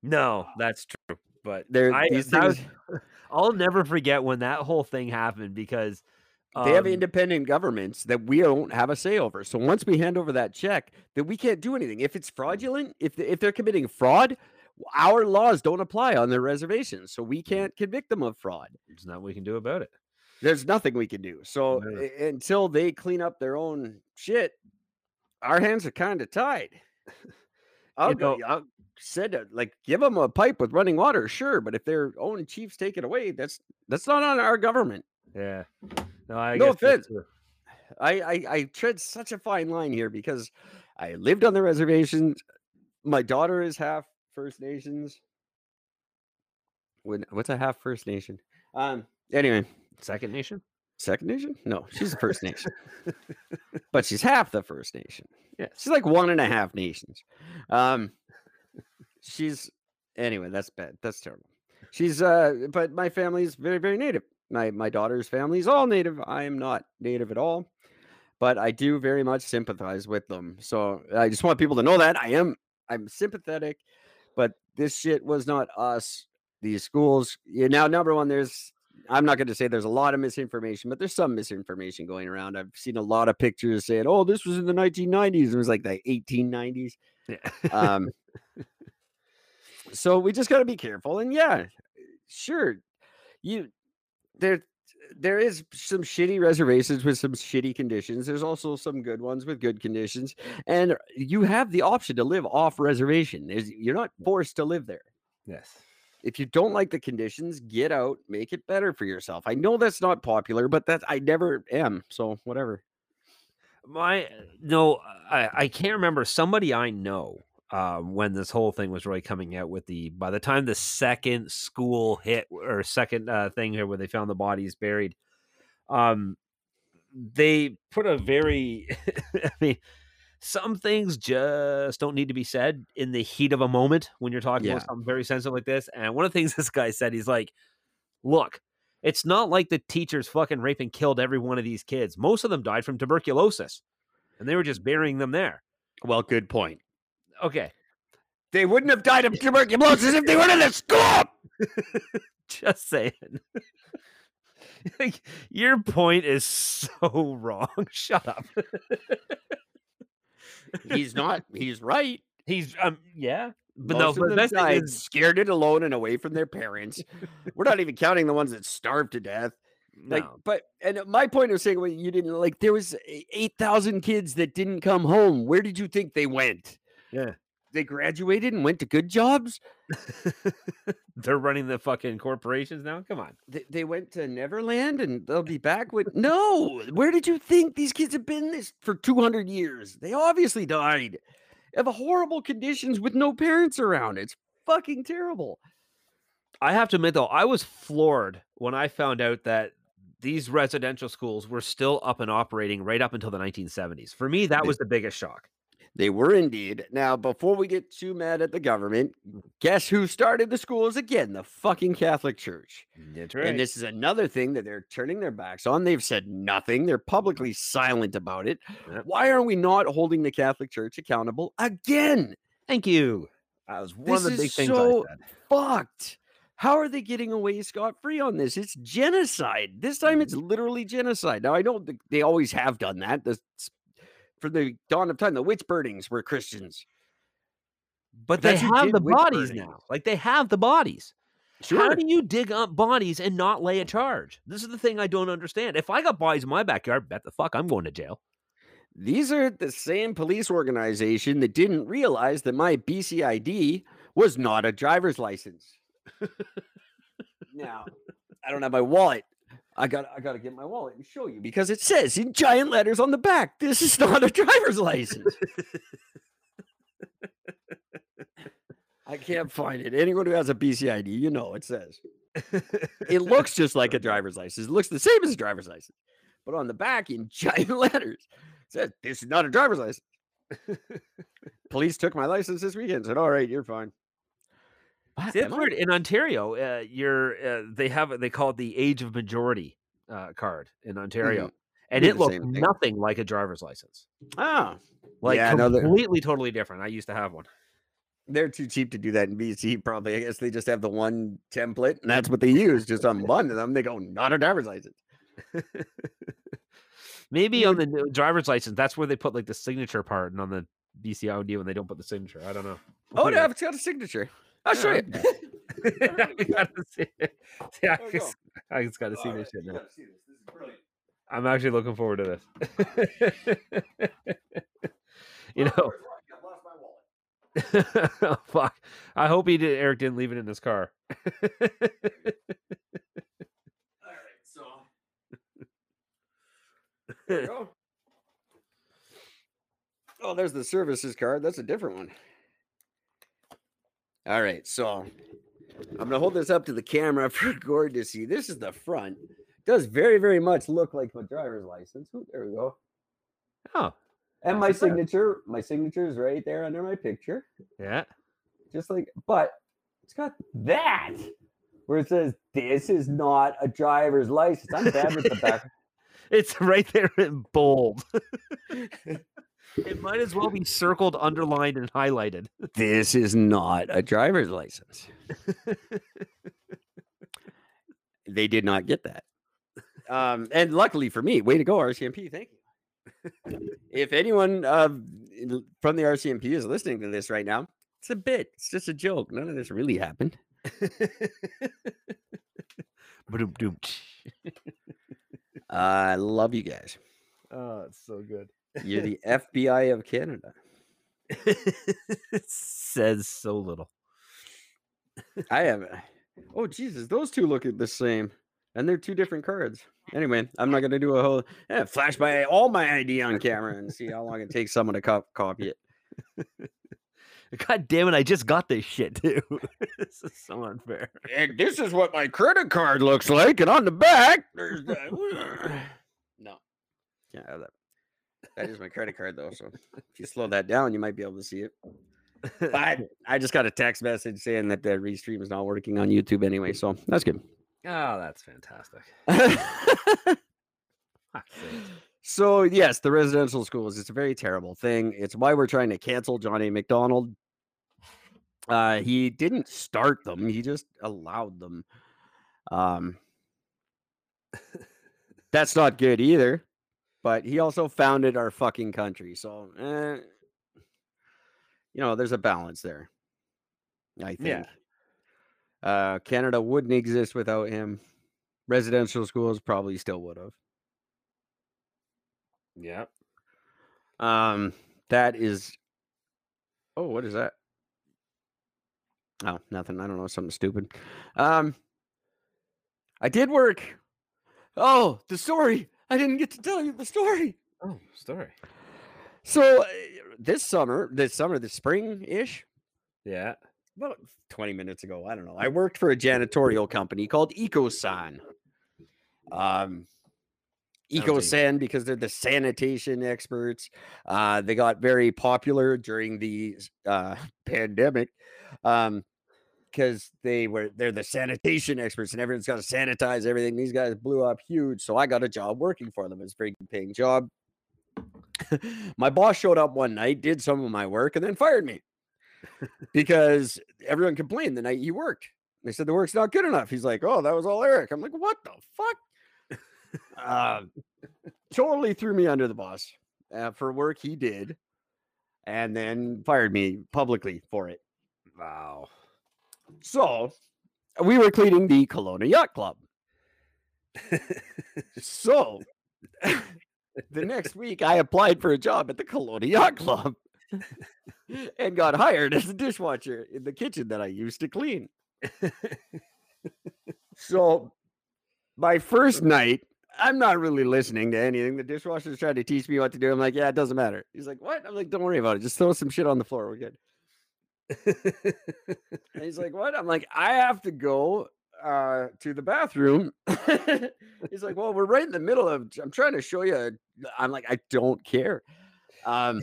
no that's true but There, I, these was- things, I'll never forget when that whole thing happened because they have um, independent governments that we don't have a say over. So once we hand over that check, then we can't do anything. If it's fraudulent, if they- if they're committing fraud, our laws don't apply on their reservations, so we can't convict them of fraud. there's nothing we can do about it. There's nothing we can do. So a- until they clean up their own shit, our hands are kind of tied. I'll go. know- I'll said it, like give them a pipe with running water, sure, but if their own chiefs take it away, that's that's not on our government. Yeah. No, I No offense. I, I I tread such a fine line here because I lived on the reservation. My daughter is half First Nations. When what's a half First Nation? Um. Anyway, Second Nation. Second Nation? No, she's a First Nation, but she's half the First Nation. Yes. She's like one and a half nations. Um. She's anyway. That's bad. That's terrible. She's uh. But my family's very very native. My my daughter's family is all native. I am not native at all. but I do very much sympathize with them. So I just want people to know that I am I'm sympathetic, but this shit was not us. These schools, you now number one, there's I'm not going to say there's a lot of misinformation, but there's some misinformation going around. I've seen a lot of pictures saying, "Oh, this was in the 1990s." It was like the 1890s. Yeah. Um, so we just got to be careful. And yeah, sure, you there there is some shitty reservations with some shitty conditions. There's also some good ones with good conditions, and you have the option to live off reservation. There's, you're not mm. forced to live there. yes. If you don't like the conditions, get out, make it better for yourself. I know that's not popular, but that I never am. So whatever. My no, I, I can't remember somebody I know uh, when this whole thing was really coming out with the by the time the second school hit or second uh, thing here where they found the bodies buried, um, they put a very, I mean, some things just don't need to be said in the heat of a moment when you're talking Yeah. about something very sensitive like this. And one of the things this guy said, he's like, "Look, it's not like the teachers fucking raped and killed every one of these kids. Most of them died from tuberculosis, and they were just burying them there." Well, good point. Okay, They wouldn't have died of tuberculosis if they were in the school. just saying. Like, Your point is so wrong. Shut up. He's not. He's right. He's um yeah, but Most no. of But the them best thing died is scared it alone and away from their parents. We're not even counting the ones that starved to death. Like, no. but and my point of saying, well, you didn't like. There was eight thousand kids that didn't come home. Where did you think they went? Yeah. They graduated and went to good jobs. They're running the fucking corporations now. Come on. They, they went to Neverland and they'll be back with no. Where did you think these kids have been this for two hundred years? They obviously died of horrible conditions with no parents around. It's fucking terrible. I have to admit though, I was floored when I found out that these residential schools were still up and operating right up until the 1970s. For me, that was the biggest shock. They were indeed. Now, before we get too mad at the government, guess who started the schools again? The fucking Catholic Church. That's right. And this is another thing that they're turning their backs on. They've said nothing. They're publicly silent about it. Yep. Why are we not holding the Catholic Church accountable again? Thank you. That was one of This the big is things so- I said. Fucked. How are they getting away scot free on this? It's genocide. This time it's mm-hmm. literally genocide. Now I know they always have done that. This for the dawn of time, the witch burnings were Christians. But they have the bodies now. Like they have the bodies. How do you dig up bodies and not lay a charge? This is the thing I don't understand. If I got bodies in my backyard, bet the fuck I'm going to jail. These are the same police organization that didn't realize that my BCID was not a driver's license. now, I don't have my wallet. I got I got to get my wallet and show you because it says in giant letters on the back, this is not a driver's license. I can't find it. Anyone who has a BCID, you know it says. It looks just like a driver's license. It looks the same as a driver's license. But on the back in giant letters, it says this is not a driver's license. Police took my license this weekend. Said, "All right, you're fine." That's weird. In Ontario, uh, you're uh, they have they call it the age of majority uh, card in Ontario, and it looks nothing like a driver's license. Ah, Like Yeah, no, completely, totally different. I used to have one. they're too cheap to do that in BC. Probably, I guess they just have the one template, and that's what they use. Just on one of them, they go not a driver's license. Maybe on the driver's license, that's where they put like the signature part, and on the BCID when they don't put the signature. I don't know. Oh, no, it's got a signature. I'll show you. I gotta see it. See, I There you just, I just gotta see this shit now. gotta see this. This is brilliant. I'm actually looking forward to this. you Oh, know. I lost my wallet. oh, fuck. I hope he did. Eric didn't leave it in his car. All right, so there go. Oh, there's the services card. That's a different one. All right, so I'm gonna hold this up to the camera for Gord to see. This is the front. Does very, very much look like my driver's license. Ooh, there we go. oh, And my signature, my signature is right there under my picture. yeah. Just like, but it's got that where it says this is not a driver's license. I'm bad with the back. It's right there in bold. it might as well be circled, underlined, and highlighted. This is not a driver's license. they did not get that. Um, and luckily for me, way to go, RCMP. Thank you. if anyone uh, from the RCMP is listening to this right now, it's a bit. It's just a joke. None of this really happened. Ba-dum-dum. I love you guys. oh, it's so good. You're the FBI of Canada. it says so little. I have. Oh Jesus, those two look the same, and they're two different cards. Anyway, I'm not gonna do a whole eh, flash my all my ID on camera and see how long it takes someone to cop- copy it. God damn it! I just got this shit too. this is so unfair. And this is what my credit card looks like, and on the back, there's that. no, can't have that. That is my credit card though, so if you slow that down, you might be able to see it. But I just got a text message saying that the restream is not working on YouTube anyway, so that's good. Oh, that's fantastic. So yes, the residential schools, it's a very terrible thing. It's why we're trying to cancel Johnny Macdonald. Uh, he didn't start them, he just allowed them. Um, that's not good either. But he also founded our fucking country. So, eh, you know, there's a balance there. I think. Yeah. Uh, Canada wouldn't exist without him. Residential schools probably still would have. Yeah. Um, that is. Oh, what is that? Oh, nothing. I don't know. Something stupid. Um, I did work. Oh, the story. I didn't get to tell you the story. Oh, story. So uh, this summer, this summer, this spring ish, Yeah. about 20 minutes ago, I don't know. I worked for a janitorial company called EcoSan. Um, EcoSan because they're the sanitation experts. Uh, they got very popular during the uh, pandemic. Um, because they were they're the sanitation experts and everyone's got to sanitize everything. These guys blew up huge, so I got a job working for them. It's a very good paying job. my boss showed up one night, did some of my work, and then fired me because everyone complained the night he worked. They said the work's not good enough. He's like, "Oh, that was all Eric." I'm like, "What the fuck?" uh, totally threw me under the bus uh, for work he did, and then fired me publicly for it. Wow. So we were cleaning the Kelowna Yacht Club. so the next week, I applied for a job at the Kelowna Yacht Club and got hired as a dishwasher in the kitchen that I used to clean. so my first night, I'm not really listening to anything. The dishwasher's trying to teach me what to do. I'm like, yeah, it doesn't matter. He's like, what? I'm like, don't worry about it. Just throw some shit on the floor. We're good. And he's like, "What?" I'm like, "I have to go uh, to the bathroom." he's like, "Well, we're right in the middle of. I'm trying to show you." I'm like, "I don't care." Um,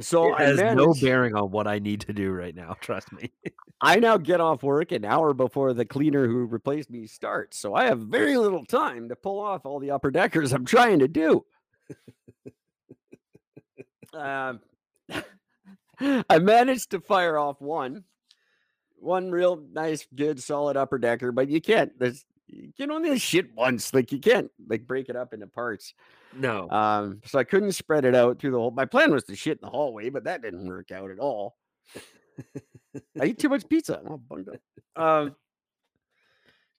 so it I has no bearing on what I need to do right now. Trust me. I now get off work an hour before the cleaner who replaced me starts, so I have very little time to pull off all the upper deckers I'm trying to do. um, I managed to fire off one, one real nice, good, solid upper decker, but you can't. There's you can only shit once. Like you can't like break it up into parts. No. Um, so I couldn't spread it out through the whole. My plan was to shit in the hallway, but that didn't work out at all. I eat too much pizza. I'm all bunged up. Um,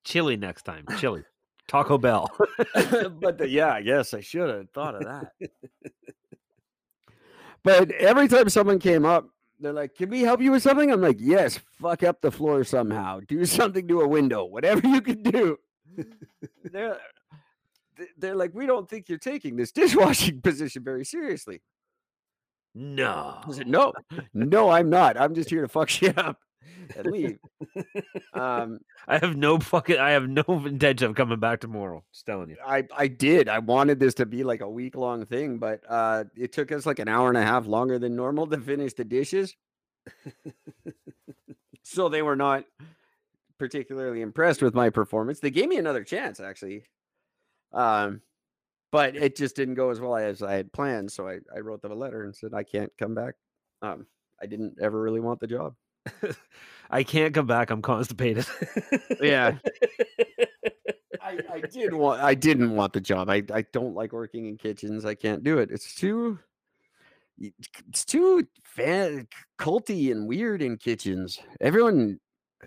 Chili next time. Chili. Taco Bell. but the, yeah, I guess I should have thought of that. But every time someone came up, they're like, "Can we help you with something?" I'm like, "Yes, fuck up the floor somehow. Do something to a window. Whatever you can do." they're they're like, "We don't think you're taking this dishwashing position very seriously." no. I said, "No, no, I'm not. I'm just here to fuck shit up and leave." um, I have no fucking I have no intention of coming back tomorrow. Just telling you. I I did. I wanted this to be like a week long thing, but uh it took us like an hour and a half longer than normal to finish the dishes. so they were not particularly impressed with my performance. They gave me another chance actually. Um, but it just didn't go as well as I had planned. So I, I wrote them a letter and said I can't come back. Um, I didn't ever really want the job. I can't come back. I'm constipated. Yeah. I, I did want I didn't want the job. I, I don't like working in kitchens. I can't do it. It's too it's too fan, culty and weird in kitchens. Everyone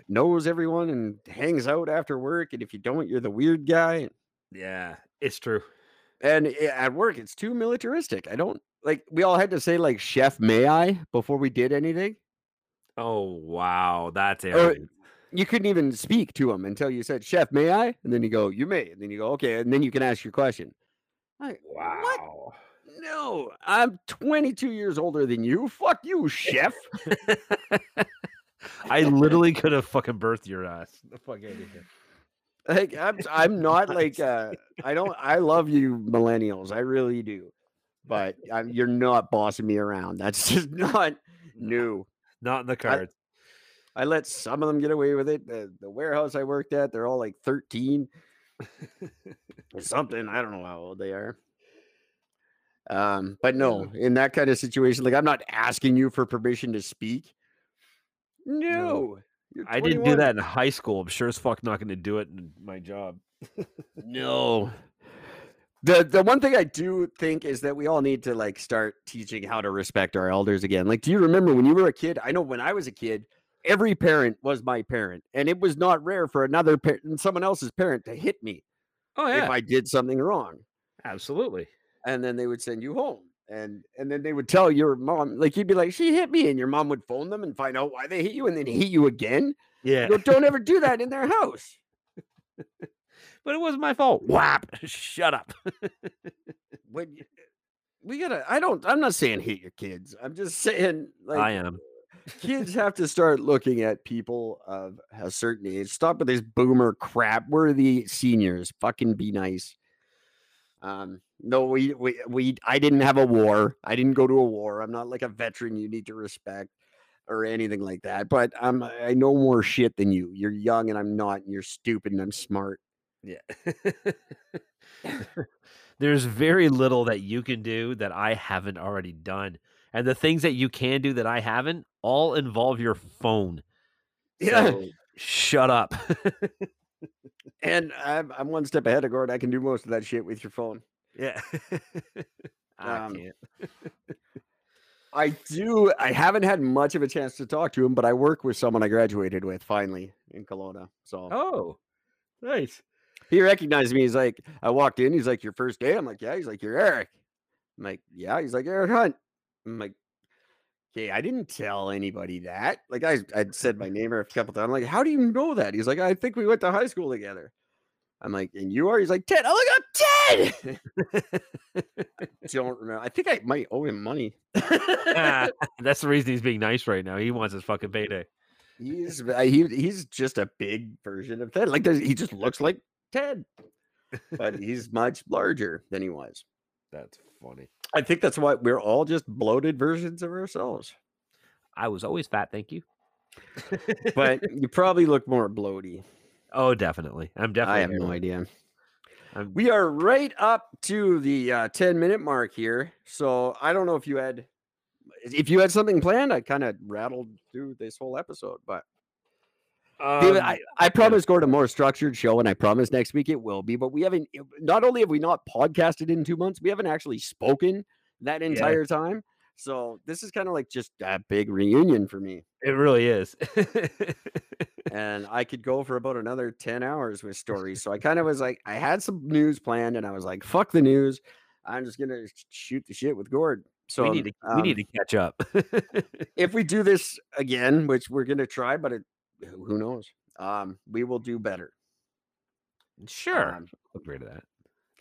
knows everyone and hangs out after work, and if you don't, you're the weird guy. yeah, it's true. And at work, it's too militaristic. I don't like. We all had to say like "Chef, may I?" before we did anything. Oh wow, that's it. you couldn't even speak to him until you said "Chef, may I?" And then you go, "You may." And then you go, "Okay," and then you can ask your question. Like, wow. What? No, I'm 22 years older than you. Fuck you, chef. I literally could have fucking birthed your ass. The fuck out of here. Like I'm, I'm not like uh, I don't. I love you, millennials. I really do. But I'm, you're not bossing me around. That's just not new. Not in the cards. I let some of them get away with it. The, the warehouse I worked at, they're all like 13 or something. I don't know how old they are. Um, but no, in that kind of situation, like I'm not asking you for permission to speak. No, you're I didn't do that in high school. I'm sure as fuck not going to do it in my job. No. The the one thing I do think is that we all need to like start teaching how to respect our elders again. Like, do you remember when you were a kid? I know when I was a kid, every parent was my parent, and it was not rare for another parent, someone else's parent, to hit me Oh yeah, if I did something wrong. absolutely. and then they would send you home and and then they would tell your mom like you'd be like she hit me and your mom would phone them and find out why they hit you and then hit you again Yeah, go, don't ever do that in their house but it wasn't my fault. Whap! Shut up. when you, we gotta i don't i'm not saying hit your kids i'm just saying like I am. kids have to start looking at people of a certain age stop with this boomer crap we're the seniors fucking be nice um no we we, we i didn't have a war i didn't go to a war i'm not like a veteran you need to respect or anything like that but i'm i know more shit than you you're young and i'm not and you're stupid and i'm smart Yeah. There's very little that you can do that I haven't already done. And the things that you can do that I haven't all involve your phone. Yeah. So, shut up. and I'm, I'm one step ahead of gord i can do most of that shit with your phone yeah. I Um, can't. I do. I haven't had much of a chance to talk to him, but I work with someone I graduated with finally in Kelowna. So Oh, nice. He recognized me. He's like, I walked in. He's like, Your first day? I'm like, Yeah. He's like, You're Eric. I'm like, Yeah. He's like, Eric Hunt. I'm like, Okay, I didn't tell anybody that. Like, I I'd said my name a couple times. I'm like, How do you know that? He's like, I think we went to high school together. I'm like, And you are? He's like, Ted. I'm like, I'm Ted. I don't remember. I think I might owe him money. Ah, That's the reason he's being nice right now. He wants his fucking payday. He's he he's just a big version of Ted. Like he just looks like Ted, but he's much larger than he was. That's funny. I think that's why we're all just bloated versions of ourselves. I was always fat, thank you. But you probably look more bloaty. oh, definitely. I'm definitely. I have no hairy. idea. I'm, We are right up to the uh, 10 minute mark here. So I don't know if you had if you had something planned, I kind of rattled through this whole episode, but David, um, I, I promised Gord a more structured show, and I promise next week it will be. But we haven't. Not only have we not podcasted in two months, we haven't actually spoken that entire time. So this is kind of like just a big reunion for me, it really is. and I could go for about another ten hours with stories. So I kind of was like, I had some news planned, and I was like, "Fuck the news." I'm just gonna shoot the shit with Gord. So we need to we need um, to catch up. if we do this again, which we're gonna try, but it, who knows? Um, we will do better. sure. Um, I'll agree to that.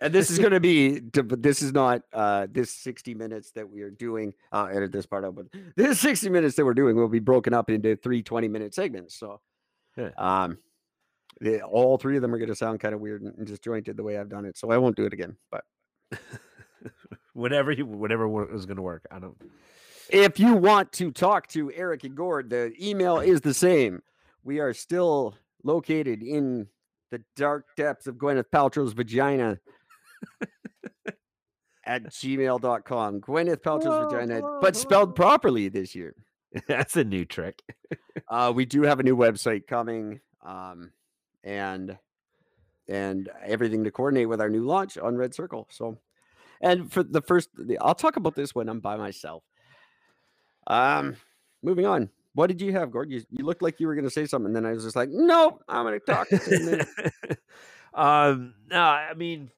and this is going to be this is not uh this 60 minutes that we are doing i'll edit this part out but this 60 minutes that we're doing will be broken up into three 20 minute segments so Yeah. um the, all three of them are going to sound kind of weird and disjointed the way i've done it so i won't do it again but Whatever you whatever is going to work. I don't. if you want to talk to eric and gord the email is the same we are still located in the dark depths of gwyneth paltrow's vagina at gmail.com. Gwyneth Paltrow's vagina, but spelled properly this year. That's a new trick. Uh, we do have a new website coming, um, and and everything to coordinate with our new launch on RedCircle. So, and for the first, the, I'll talk about this when I'm by myself. Um, moving on. What did you have, Gord? You, you looked like you were going to say something, and then I was just like, no, I'm going to talk. for 10 um, no, I mean,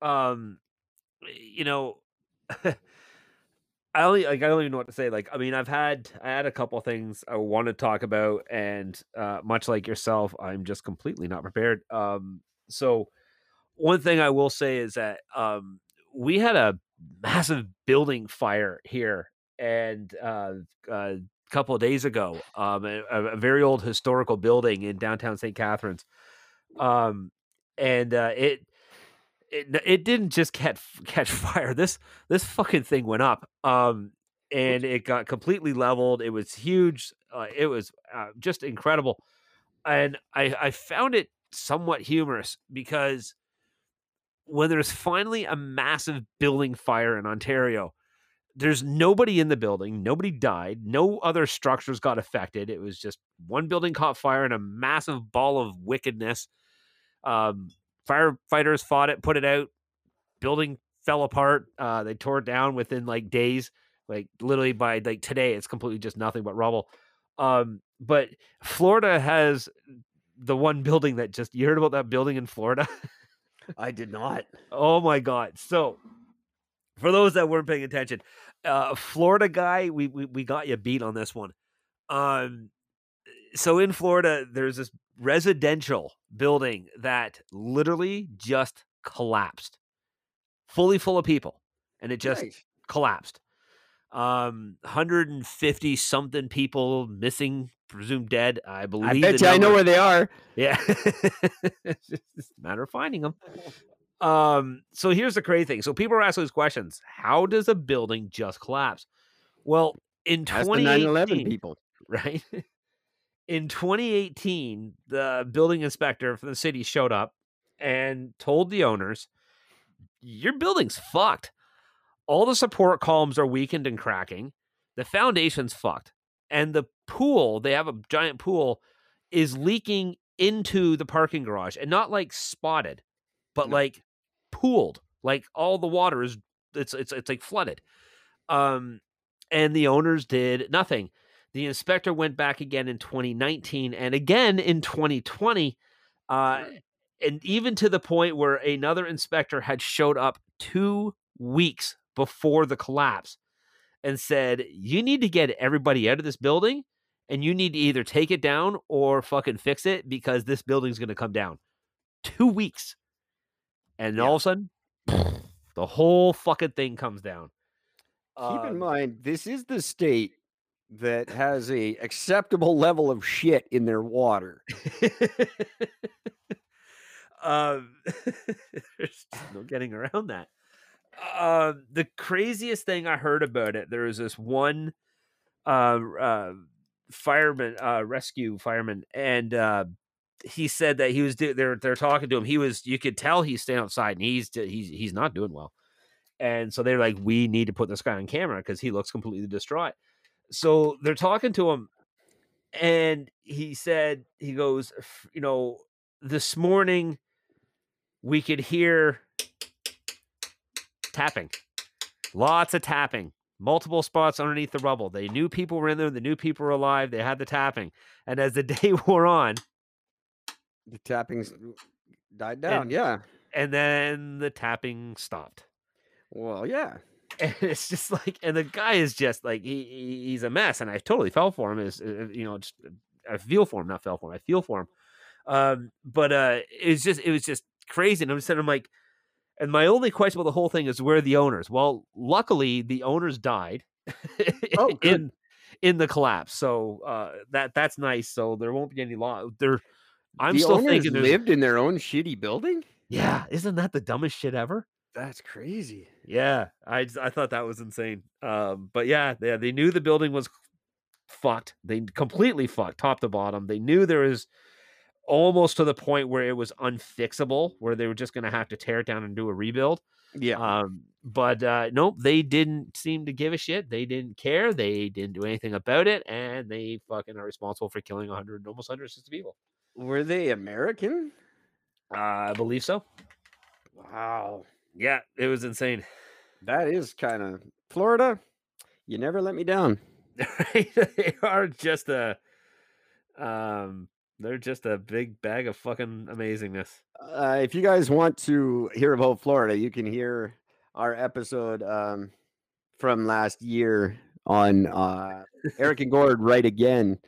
um, you know, I only like I don't even know what to say. Like, I mean, I've had I had a couple things I want to talk about, and uh, much like yourself, I'm just completely not prepared. Um, so one thing I will say is that um, we had a massive building fire here, and uh, a couple of days ago, um, a, a very old historical building in downtown St. Catharines, um, and uh, it it it didn't just catch catch fire. This this fucking thing went up, um, and it got completely leveled. It was huge. Uh, it was uh, just incredible, and I I found it somewhat humorous because when there's finally a massive building fire in Ontario, there's nobody in the building. Nobody died. No other structures got affected. It was just one building caught fire and a massive ball of wickedness. Um, firefighters fought it, put it out. Building fell apart. Uh, they tore it down within like days. Like literally by like today, it's completely just nothing but rubble. Um, but Florida has the one building that just you heard about that building in Florida. I did not. Oh my god! So, for those that weren't paying attention, uh, Florida guy, we, we we got you beat on this one. Um, so in Florida, there's this residential building that literally just collapsed, fully full of people, and it just Nice. collapsed. Um, 150 something people missing, presumed dead. I believe. I bet you I know where they are. yeah. it's just a matter of finding them. Um, so here's the crazy thing. So people are asking these questions. How does a building just collapse? Well, in That's the 9 11 people. right? In 2018, the building inspector from the city showed up and told the owners, Your building's fucked. All the support columns are weakened and cracking. The foundation's fucked. And the pool, they have a giant pool, is leaking into the parking garage and not like spotted, but No. like pooled. Like all the water is it's it's it's like flooded. Um and the owners did nothing. The inspector went back again in 2019 and again in 2020 uh and even to the point where another inspector had showed up 2 weeks before the collapse and said, "You need to get everybody out of this building and you need to either take it down or fucking fix it because this building's going to come down." 2 weeks. And all of a sudden the whole fucking thing comes down. Keep in Um, mind, this is the state that has a acceptable level of shit in their water. um, there's no getting around that. Um, the craziest thing I heard about it, there was this one uh, uh, fireman, uh, rescue fireman, and uh, he said that he was they're they're talking to him. He was you could tell he's staying outside, and he's he's he's not doing well. And so they're like, we need to put this guy on camera because he looks completely distraught. So they're talking to him, and he said, he goes, you know, this morning we could hear tapping, lots of tapping, multiple spots underneath the rubble. They knew people were in there, they knew people were alive, they had the tapping. And as the day wore on, The tappings died down. yeah. and then the tapping stopped. Well, yeah. and it's just like and the guy is just like he, he- he's a mess and i totally fell for him is uh, you know just i feel for him not fell for him i feel for him um but uh it's just it was just crazy and i'm just i'm like and my only question about the whole thing is where are the owners well luckily the owners died Oh, in in the collapse so uh that that's nice so there won't be any law there i'm the still owners thinking lived in their own shitty building. yeah isn't that the dumbest shit ever That's crazy. Yeah, I just- I thought that was insane. Um, but yeah, yeah, they knew the building was fucked. They completely fucked, top to bottom. They knew there was almost to the point where it was unfixable, where they were just going to have to tear it down and do a rebuild. Yeah. Um, but uh, nope, they didn't seem to give a shit. They didn't care. They didn't do anything about it, and they fucking are responsible for killing 100, almost 160 people. Were they American? Uh, I believe so. Wow. Yeah, it was insane. That is kind of Florida. You never let me down. they are just a, um, they're just a big bag of fucking amazingness. Uh, if you guys want to hear about Florida, you can hear our episode um, from last year on uh, Eric and Gord Right Again,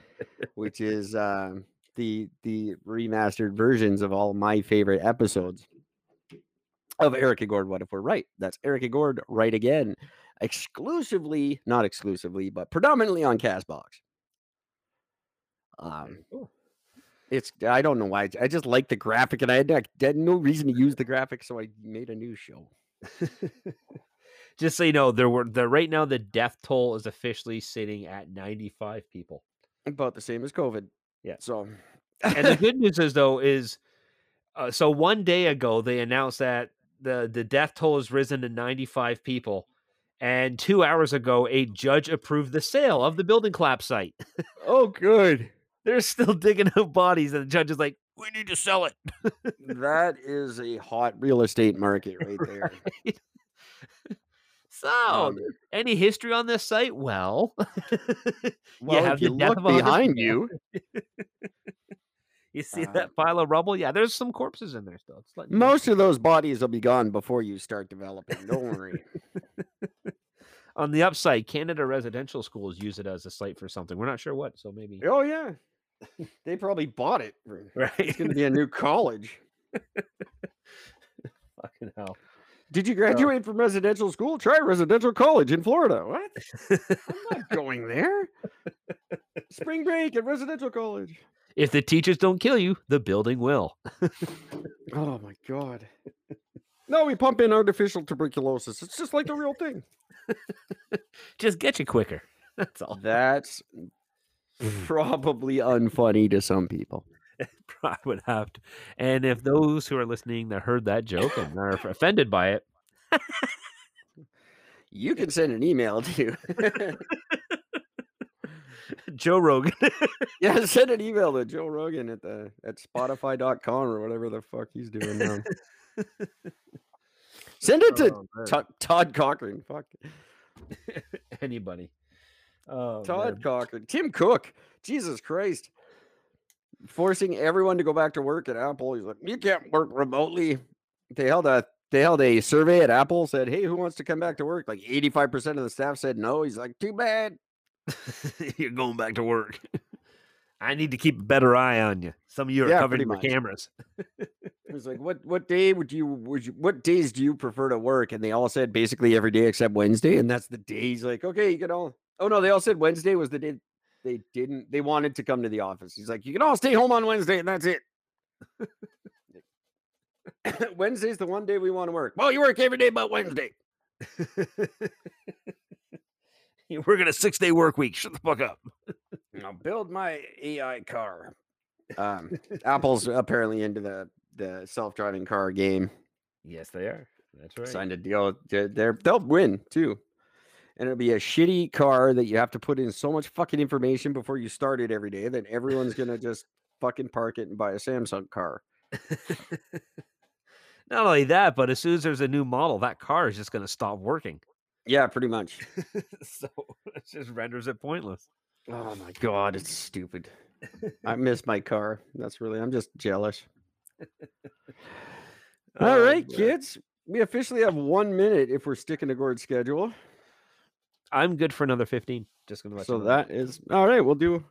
which is uh, the the remastered versions of all my favorite episodes of Eric and Gord. What if we're right? That's Eric and Gord Right Again, exclusively, not exclusively, but predominantly on Castbox. Um, it's I don't know why. I just like the graphic, and I had, I had no reason to use the graphic, so I made a new show. Just so you know, there were the right now the death toll is officially sitting at 95 people. About the same as COVID. Yeah. So, And the good news is though is uh, so one day ago they announced that the the death toll has risen to 95 people. And two hours ago, a judge approved the sale of the building collapse site. oh, good. They're still digging up bodies, and the judge is like, "We need to sell it." that is a hot real estate market right there. Right? So, Um, any history on this site? Well, well, have you the death look of 100 behind you, you see Uh, that pile of rubble? Yeah, there's some corpses in there still. You know. most of those bodies will be gone before you start developing. Don't worry. on the upside, Canada residential schools use it as a site for something. We're not sure what, so maybe oh yeah, they probably bought it. for- It's going to be a new college. Fucking hell. Did you graduate from residential school? Try residential college in Florida. What? I'm not going there. Spring break at residential college. if the teachers don't kill you, the building will. Oh my god. No, we pump in artificial tuberculosis. It's just like the real thing. Just get you quicker. That's all. That's probably unfunny to some people. I would have to. And if those who are listening that heard that joke and are offended by it, You can send an email to Joe Rogan. yeah, send an email to Joe Rogan at the at Spotify.com or whatever the fuck he's doing now. send it to Oh. Todd, Todd Cochran. Fuck Anybody. Oh, Todd man. Cochran. Tim Cook. Jesus Christ. Forcing everyone to go back to work at Apple. He's like, you can't work remotely. They held a they held a survey at Apple, said, Hey, who wants to come back to work? Like 85% of the staff said no. He's like, too bad. You're going back to work. I need to keep a better eye on you. Some of you are Yeah, covering pretty your cameras. He's like, what what day would you would you what days do you prefer to work? And they all said basically every day except Wednesday, and that's the day. He's like, okay, you can all. Oh no, they all said Wednesday was the day they didn't. They wanted to come to the office. He's like, you can all stay home on Wednesday, and that's it. Wednesday's the one day we want to work. Well, you work every day but Wednesday. You're working a six day work week. Shut the fuck up. I'll build my AI car. Um, Apple's apparently into the the self driving car game. Yes, they are. That's right. signed a deal. They're- they'll win too. And it'll be a shitty car that you have to put in so much fucking information before you start it every day that everyone's gonna just fucking park it and buy a Samsung car. Not only that, but as soon as there's a new model, that car is just to stop working. Yeah, pretty much. so it just renders it pointless. Oh my god, it's stupid. I miss my car. That's really I'm just jealous. All Oh, right, God. kids. We officially have one minute if we're sticking to Gord's schedule. I'm good for another 15. Just to let So you know. that is all right. We'll do.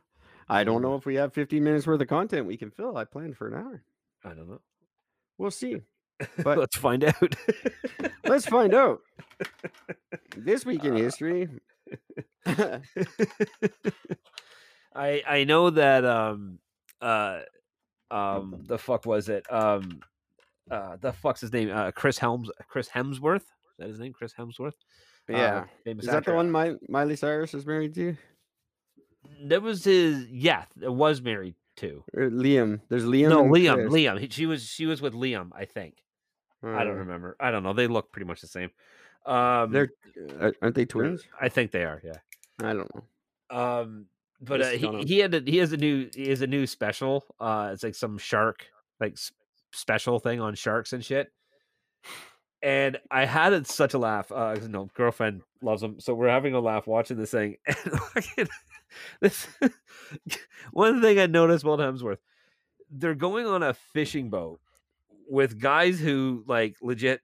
I don't know if we have 15 minutes worth of content we can fill. I planned for an hour. I don't know. We'll see. But Let's find out. let's find out. This week in history. I I know that um uh um the fuck was it um uh the fuck's his name uh Chris Helms Chris Hemsworth is that his name Chris Hemsworth Uh, yeah. famous Is that the one My, Miley Cyrus is married to? that was his yeah it was married to Or Liam. There's Liam. no, Liam. Chris. Liam. He- She was she was with Liam. I think. I don't Uh, remember. I don't know. They look pretty much the same. Um, They're uh, aren't they twins? I think they are. Yeah. I don't know. Um, but uh, he, he had a, he has a new he has a new special. Uh, it's like some shark like special thing on sharks and shit. And I had it such a laugh. Uh, no girlfriend loves them, so we're having a laugh watching this thing. And this one thing I noticed about Hemsworth, they're going on a fishing boat with guys who like legit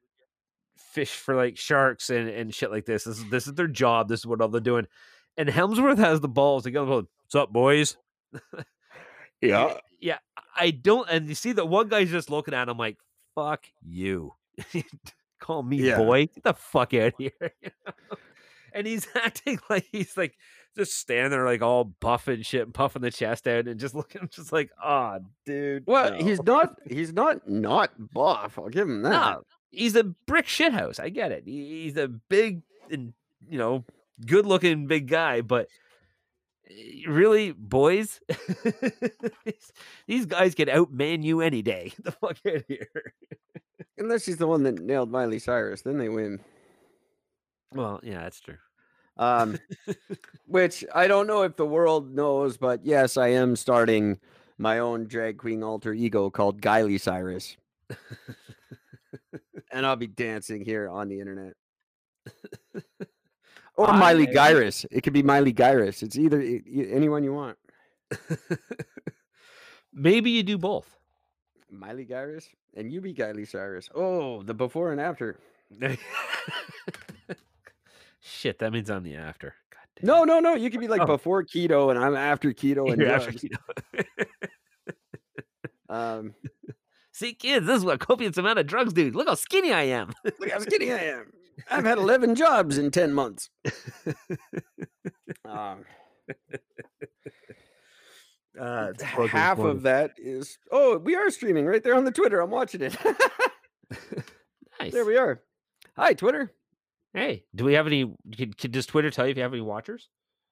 fish for like sharks and, and shit like this. This is this is their job. This is what all they're doing. And Hemsworth has the balls to go, "What's up, boys?" Yeah. yeah. I don't. And you see that one guy's just looking at him like, "Fuck you." Call me Yeah. boy. Get the fuck out of here. you know? And he's acting like he's like just standing there like all buff and shit, and puffing the chest out, and just looking, just like, "Ah, dude." Well, no." he's not. He's not not buff. I'll give him that. No, he's a brick shithouse. I get it. He's a big and you know good looking big guy, but really, boys, these- these guys can outman you any day. Get the fuck out of here. Unless she's the one that nailed Miley Cyrus, then they win. Well, yeah, that's true. Um, which I don't know if the world knows, but yes, I am starting my own drag queen alter ego called Guiley Cyrus, and I'll be dancing here on the internet. Or Miley I- Gyrus. It could be Miley Gyrus. It's either anyone you want. Maybe you do both. Miley Gyrus and you be Guiley Cyrus. Oh, the before and after. Shit, that means I'm the after. God damn. No, no, no. You could be like Oh. before keto, and I'm after keto and You're after keto. Um, See, kids, this is what copious amount of drugs do. Look how skinny I am. look how skinny I am. I've had 11 jobs in 10 months. Um, Uh, half of that is oh, we are streaming right there on the Twitter. I'm watching it. nice. there we are. Hi, Twitter. Hey, do we have any? Can, can, does Twitter tell you if you have any watchers?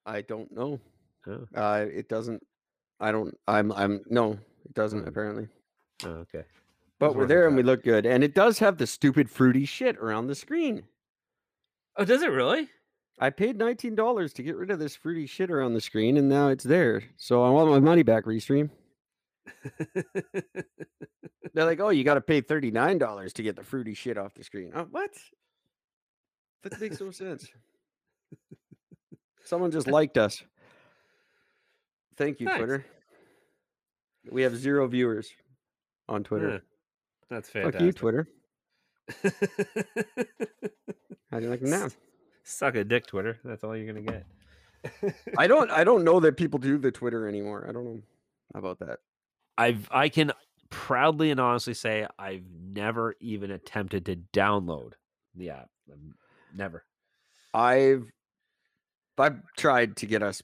I don't know. Oh, Uh, it doesn't. I don't. I'm. I'm. No, it doesn't Mm. apparently. oh okay. But we're there if and we look good, and it does have the stupid fruity shit around the screen. Oh, does it really? I paid nineteen dollars to get rid of this fruity shit around the screen, and now it's there. So I want my money back. Restream. They're like, oh, you got to pay thirty nine dollars to get the fruity shit off the screen. Oh, what? That makes no sense. Someone just liked us. Thank you, Nice. Twitter. We have zero viewers on Twitter. Huh, That's Fuck fantastic. you, Twitter. How do you like them now? Suck a dick, Twitter. That's all you're gonna get. I don't. I don't know that people do the Twitter anymore. I don't know about that. I've I can proudly and honestly say I've never even attempted to download the app. Never. I've I've tried to get us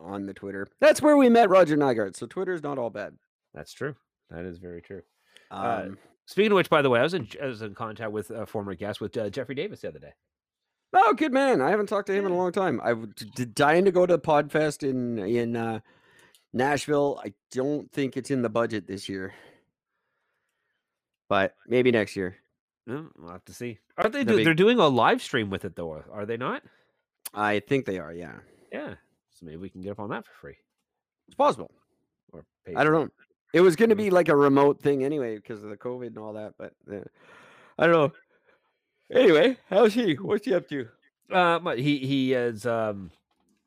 on the Twitter. That's where we met Roger Nygard. So Twitter's not all bad. That's true. That is very true. Uh, Um, Speaking of which, by the way, I was in I was in contact with a former guest with uh, Jeffrey Davis the other day. oh, good man. I haven't talked to him in a long time. I was dying to go to Podfest in in uh, Nashville. I don't think it's in the budget this year, but maybe next year. We'll have to see. Aren't they? The Do, big- They're doing a live stream with it though. Are they not? I think they are. Yeah, Yeah. So maybe we can get up on that for free. it's possible. Or pay I don't know. It. Was going to Mm. be like a remote thing anyway because of the COVID and all that. But uh, I don't know. Anyway, how's he? What's he up to? Uh, he he is um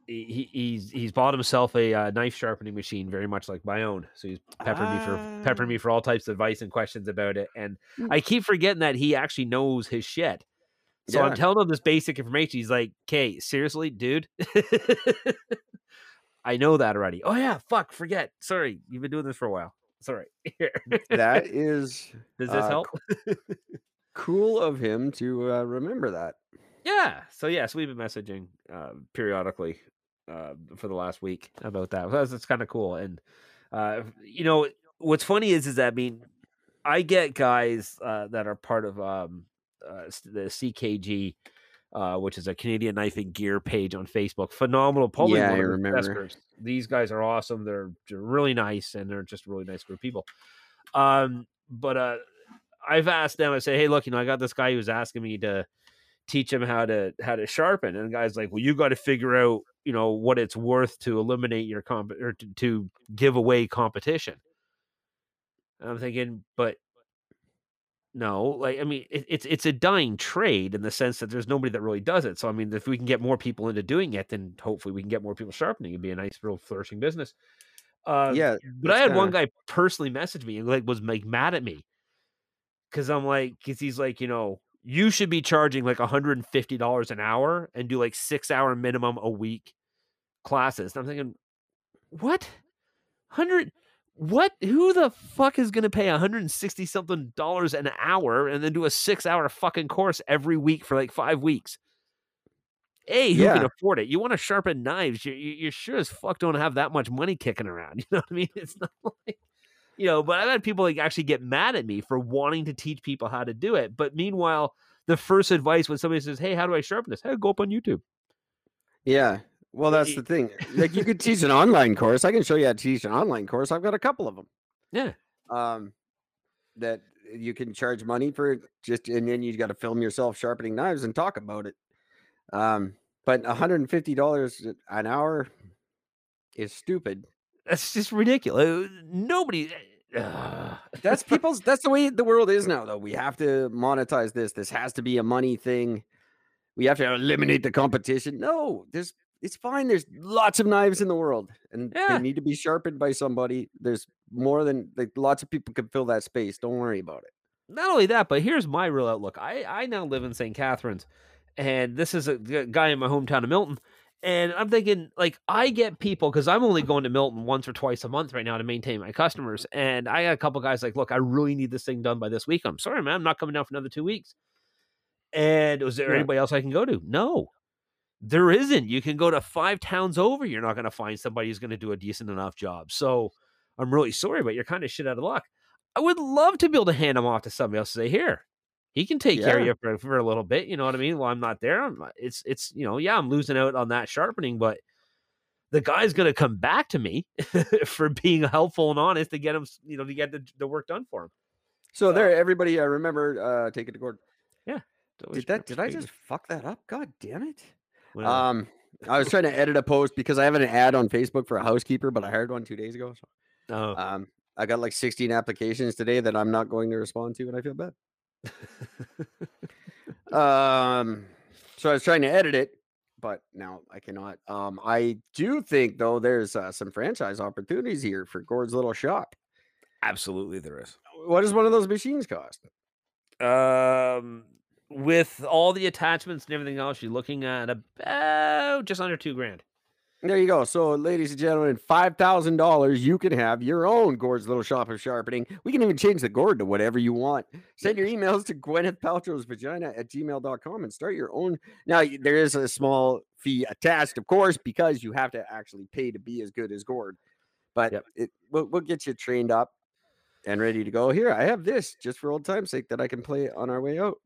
he he- he's he's bought himself a uh, knife sharpening machine, very much like my own. So he's peppering me for peppering Ah. me for all types of advice and questions about it. And Mm. I keep forgetting that he actually knows his shit. So I'm telling him this basic information. He's like, "Okay, seriously, dude." I know that already. Oh yeah, fuck, forget. Sorry, you've been doing this for a while. Sorry. Here. That is Does this uh, help? cool of him to uh, remember that. Yeah. So yes, we've been messaging uh, periodically uh, for the last week about that. That's, that's kind of cool. And uh, you know, what's funny is, is that I mean, I get guys uh, that are part of um, uh, the CKG uh, which is a Canadian knife and gear page on Facebook. Phenomenal, probably Yeah, I of the best remember. These guys are awesome. They're, they're really nice, and they're just a really nice group of people. Um, but uh, I've asked them. I say, hey, look, you know, I got this guy who's asking me to teach him how to how to sharpen, and the guy's like, well, you got to figure out, you know, what it's worth to eliminate your comp or to, to give away competition. And I'm thinking, but no, like I mean, it, it's it's a dying trade in the sense that there's nobody that really does it. So I mean, if we can get more people into doing it, then hopefully we can get more people sharpening. It'd be a nice, real flourishing business. Uh, yeah, but I had one kinda- guy personally message me and like was like mad at me because I'm like, because he's like, you know, you should be charging like $150 an hour and do like six hour minimum a week classes. And I'm thinking, what? Hundred? What? Who the fuck is gonna pay 160 something dollars an hour and then do a six hour fucking course every week for like five weeks? A, who can afford it? You want to sharpen knives? You, you, you sure as fuck don't have that much money kicking around. You know what I mean? It's not like, you know. But I've had people like actually get mad at me for wanting to teach people how to do it. But meanwhile, the first advice when somebody says, "Hey, how do I sharpen this?" Hey, go up on YouTube. Yeah. Well, that's the thing. Like, you could teach an online course. I can show you how to teach an online course. I've got a couple of them. Yeah. Um, that you can charge money for just, and then you've got to film yourself sharpening knives and talk about it. Um, but $150 an hour is stupid. That's just ridiculous. Nobody. Ugh. That's people's, that's the way the world is now, though. We have to monetize this. This has to be a money thing. We have to eliminate the competition. No, there's, it's fine. There's lots of knives in the world and Yeah. they need to be sharpened by somebody. There's more than like lots of people can fill that space. Don't worry about it. not only that, but here's my real outlook. I I now live in St. Catharines, and this is a guy in my hometown of Milton. And I'm thinking, like, I get people because I'm only going to Milton once or twice a month right now to maintain my customers. And I got a couple guys like, look, I really need this thing done by this week. I'm sorry, man, I'm not coming down for another two weeks. And was there Yeah. anybody else I can go to? No, there isn't. You can go to five towns over. You're not going to find somebody who's going to do a decent enough job. So I'm really sorry, but you're kind of shit out of luck. I would love to be able to hand him off to somebody else and say, here, he can take care of you for, for a little bit. You know what I mean? While I'm not there, I'm, it's, it's, you know, yeah, I'm losing out on that sharpening, but the guy's going to come back to me for being helpful and honest to get him, you know, to get the, the work done for him. So there, everybody, uh, remember, uh, take it to court. Yeah. Did that? Did I just fuck that up? God damn it! Um, I was trying to edit a post because I have an ad on Facebook for a housekeeper, but I hired one two days ago. So, Oh. um, I got like 16 applications today that I'm not going to respond to, and I feel bad. Um, so I was trying to edit it, but now I cannot. Um, I do think though there's uh, some franchise opportunities here for Gord's Little Shop. Absolutely, there is. What does one of those machines cost? Um, with all the attachments and everything else, you're looking at about just under two grand. There you go. So, ladies and gentlemen, five thousand dollars, you can have your own Gord's Little Shop of Sharpening. We can even change the gourd to whatever you want. Send your emails to Gwyneth Paltrow's vagina at gmail.com and start your own. Now, there is a small fee attached, of course, because you have to actually pay to be as good as gourd. But Yep. it we'll, we'll get you trained up and ready to go. Here, I have this just for old time's sake that I can play on our way out.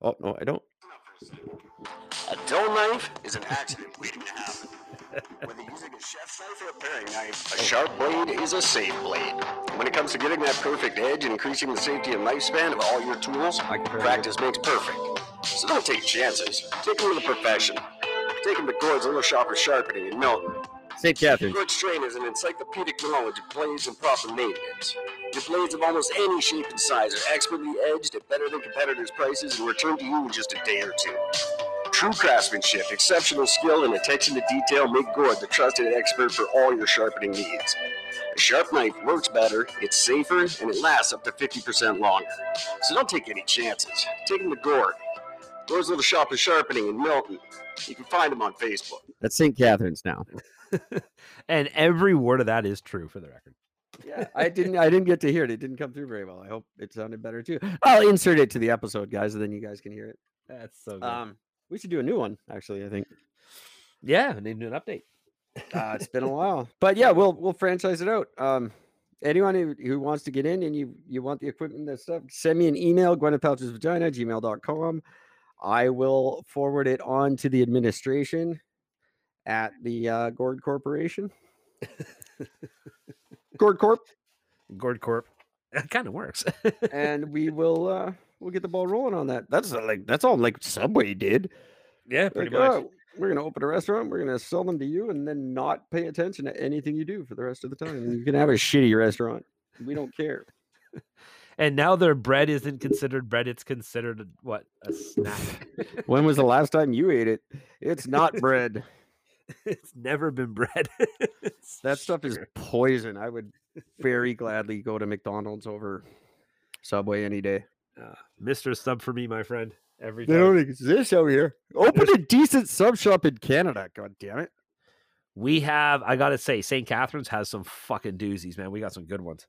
Oh no, I don't. A dull knife is an accident waiting to happen. Whether using a chef's knife or a paring knife, a sharp blade is a safe blade. When it comes to getting that perfect edge and increasing the safety and lifespan of all your tools, practice makes perfect. So don't take chances. Take them to the profession. Take them to Gord's Little Shop of Sharpening in Milton. St. Catherine. Gord's Strain is an encyclopedic knowledge of blades and proper maintenance. Your blades of almost any shape and size are expertly edged at better than competitors' prices and returned to you in just a day or two. True craftsmanship, exceptional skill, and attention to detail make Gord the trusted expert for all your sharpening needs. A sharp knife works better, it's safer, and it lasts up to 50% longer. So don't take any chances. Take them to Gord. Gord's Little Shop of Sharpening in Milton. You can find them on Facebook. That's St. Catharines now. And every word of that is true for the record. Yeah, I didn't. I didn't get to hear it. It didn't come through very well. I hope it sounded better too. I'll insert it to the episode, guys, and then you guys can hear it. That's so good. Um, we should do a new one, actually. I think yeah, I need to do an update. uh, it's been a while, but yeah, we'll we'll franchise it out. Um, anyone who, who wants to get in and you you want the equipment and stuff, send me an email, Gwyneth Paltrow's vagina, gmail.com. I will forward it on to the administration at the uh, Gord Corporation. Gord Corp, Gord Corp. It kind of works. and we will uh, we'll get the ball rolling on that. That's uh, like that's all like Subway did. yeah, pretty Like, much. "Oh, we're gonna open a restaurant. We're gonna sell them to you, and then not pay attention to anything you do for the rest of the time. And you can have a shitty restaurant. We don't care. And now their bread isn't considered bread; it's considered what a snack. When was the last time you ate it? It's not bread. it's never been bread. It's That stuff is poison. I would very gladly go to McDonald's over Subway any day. Uh, Mr. Sub for me, my friend. Every They time. don't exist out here. Open a decent sub shop in Canada. God damn it. We have, I gotta say, St. Catharines has some fucking doozies, man. We got some good ones.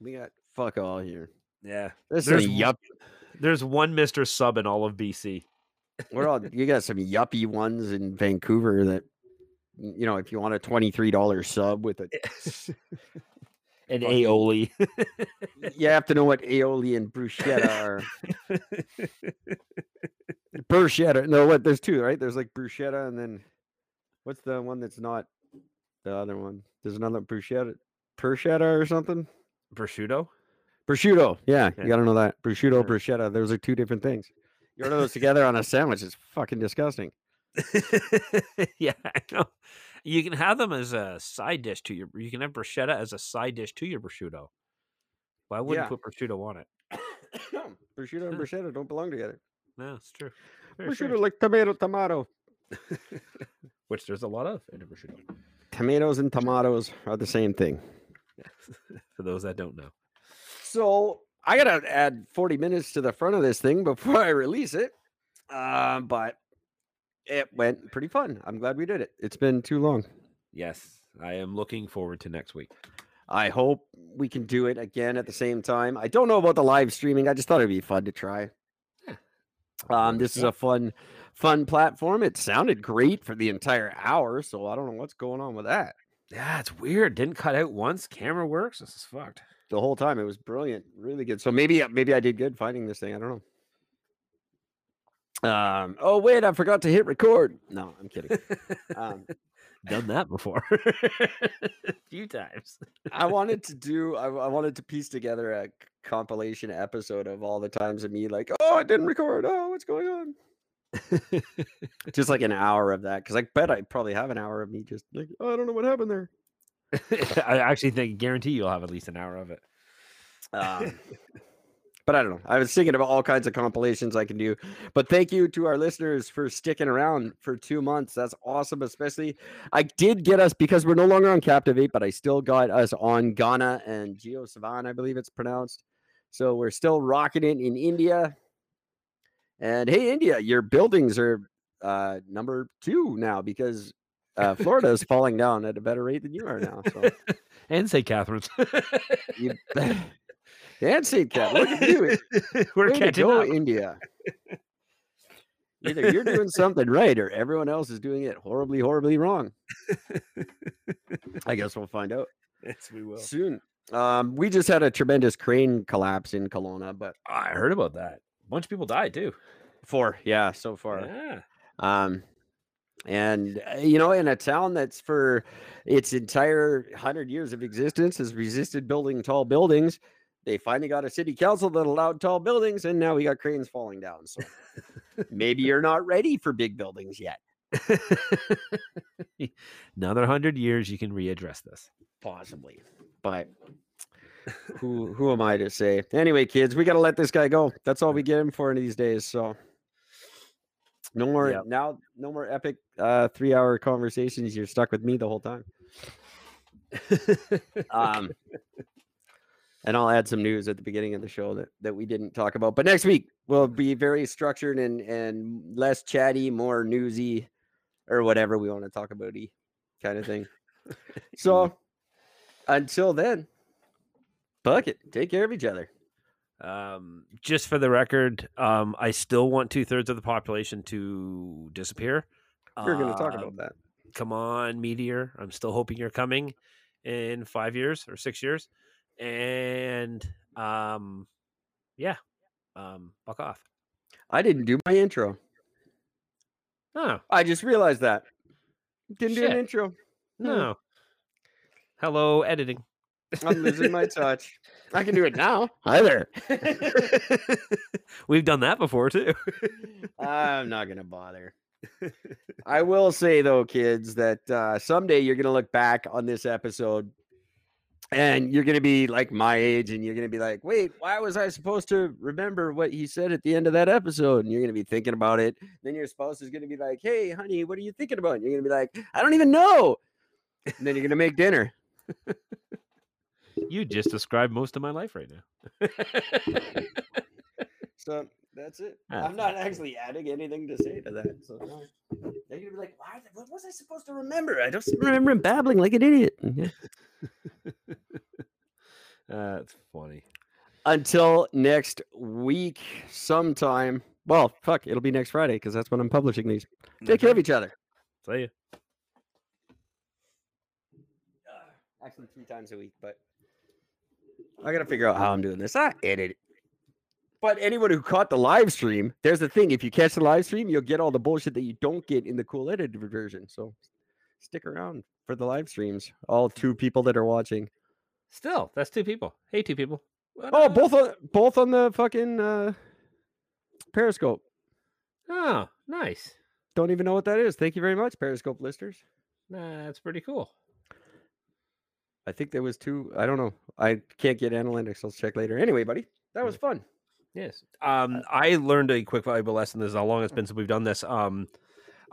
We got fuck all here. Yeah. There's, There's one- yup. There's one Mr. Sub in all of BC. We're all you got some yuppie ones in Vancouver that you know if you want a twenty three dollar sub with a eh, An Fucking- aioli. you have to know what aioli and bruschetta are. bruschetta. No, what? There's two, right? There's like bruschetta, and then what's the one that's not the other one? There's another bruschetta, bruschetta or something. Prosciutto. Prosciutto. Yeah, Yeah. you gotta know that prosciutto, bruschetta. Those are two different things. You order those together on a sandwich. It's fucking disgusting. yeah, I know. You can have them as a side dish to your. You can have bruschetta as a side dish to your prosciutto. Why wouldn't Yeah. you put prosciutto on it? no, prosciutto and bruschetta don't belong together. No, it's true. Very Prosciutto strange. like tomato, tomato. Which there's a lot of in a prosciutto. Tomatoes and tomatoes are the same thing. For those that don't know. So I gotta add 40 minutes to the front of this thing before I release it. Um, but it went pretty fun. I'm glad we did it. It's been too long. Yes, I am looking forward to next week. I hope we can do it again at the same time. I don't know about the live streaming. I just thought it'd be fun to try. Um, this is a fun, fun platform. It sounded great for the entire hour, so I don't know what's going on with that. Yeah, it's weird. Didn't cut out once. Camera works. This is fucked. The whole time it was brilliant, really good. So maybe maybe I did good finding this thing. I don't know. Um. Oh wait, I forgot to hit record. No, I'm kidding. Um, Done that before. a few times. I wanted to do. I, I wanted to piece together a compilation episode of all the times of me like, oh, I didn't record. Oh, what's going on? Just like an hour of that, because I bet I probably have an hour of me just like, oh, I don't know what happened there. I actually think guarantee you'll have at least an hour of it. Um, but I don't know. I was thinking about all kinds of compilations I can do. But thank you to our listeners for sticking around for two months. That's awesome. Especially, I did get us because we're no longer on Captivate, but I still got us on Gaana and JioSaavn, I believe it's pronounced. So we're still rocking it in India. And hey, India, your buildings are uh, number two now because uh, Florida is falling down at a better rate than you are now. So And St. Catharines. you. And St. Cat, look at you. We're Way catching go, up. India. Either you're doing something right or everyone else is doing it horribly, horribly wrong. I guess we'll find out Yes, we will. soon. Um, we just had a tremendous crane collapse in Kelowna, but I heard about that. A bunch of people died too. four, yeah, so far. Yeah. Um, and uh, you know, in a town that's for its entire hundred years of existence has resisted building tall buildings, they finally got a city council that allowed tall buildings, and now we got cranes falling down. So maybe you're not ready for big buildings yet. Another hundred years, you can readdress this. Possibly, but who who am I to say? Anyway, kids, we got to let this guy go. That's all we get him for in these days. So. No more Yep. now. No more epic uh, three-hour conversations. You're stuck with me the whole time. Um, and I'll add some news at the beginning of the show that, that we didn't talk about. But next week will be very structured and and less chatty, more newsy, or whatever we want to talk about, e kind of thing. So until then, fuck it. Take care of each other. Um, just for the record, um, I still want two thirds of the population to disappear. We're going to talk Um, about that. come on, Meteor. I'm still hoping you're coming in five years or six years. And um, yeah, um, fuck off. I didn't do my intro. Oh, I just realized that. Didn't do an Shit. intro. no. Hello, editing. I'm losing my touch. I can do it now. Hi there. We've done that before too. I'm not gonna bother. I will say though, kids, that uh, someday you're gonna look back on this episode, and you're gonna be like my age, and you're gonna be like, "Wait, why was I supposed to remember what he said at the end of that episode?" And you're gonna be thinking about it. Then your spouse is gonna be like, "Hey, honey, what are you thinking about?" And you're gonna be like, "I don't even know." And then you're gonna make dinner. you just described most of my life right now. So that's it. I'm not actually adding anything to say to that. So they're gonna be like, Why, "What was I supposed to remember? I just remember him babbling like an idiot." That's funny. Until next week, sometime. Well, fuck, it'll be next Friday because that's when I'm publishing these. Take care of mm-hmm. each other. See ya. Uh, actually, three times a week, but I gotta figure out how I'm doing this. I edit. But anyone who caught the live stream, there's the thing: if you catch the live stream, you'll get all the bullshit that you don't get in the cool edited version. So stick around for the live streams. All two people that are watching. Still, that's two people. Hey, two people. What Oh, up? both on both on the fucking uh, Periscope. Oh, nice. Don't even know what that is. Thank you very much, Periscope listeners. Nah, that's pretty cool. I think there was two. I don't know. I can't get analytics. I'll check later. Anyway, buddy, that was fun. Yes. Um, I learned a quick valuable lesson. This is how long it's been since we've done this. Um,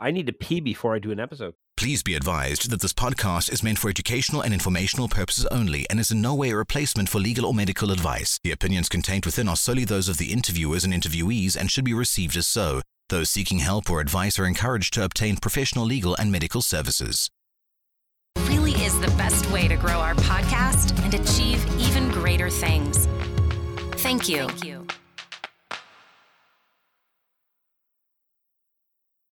I need to pee before I do an episode. Please be advised that this podcast is meant for educational and informational purposes only and is in no way a replacement for legal or medical advice. The opinions contained within are solely those of the interviewers and interviewees and should be received as so. Those seeking help or advice are encouraged to obtain professional legal and medical services. Really is the best way to grow our podcast and achieve even greater things. Thank you. Thank you.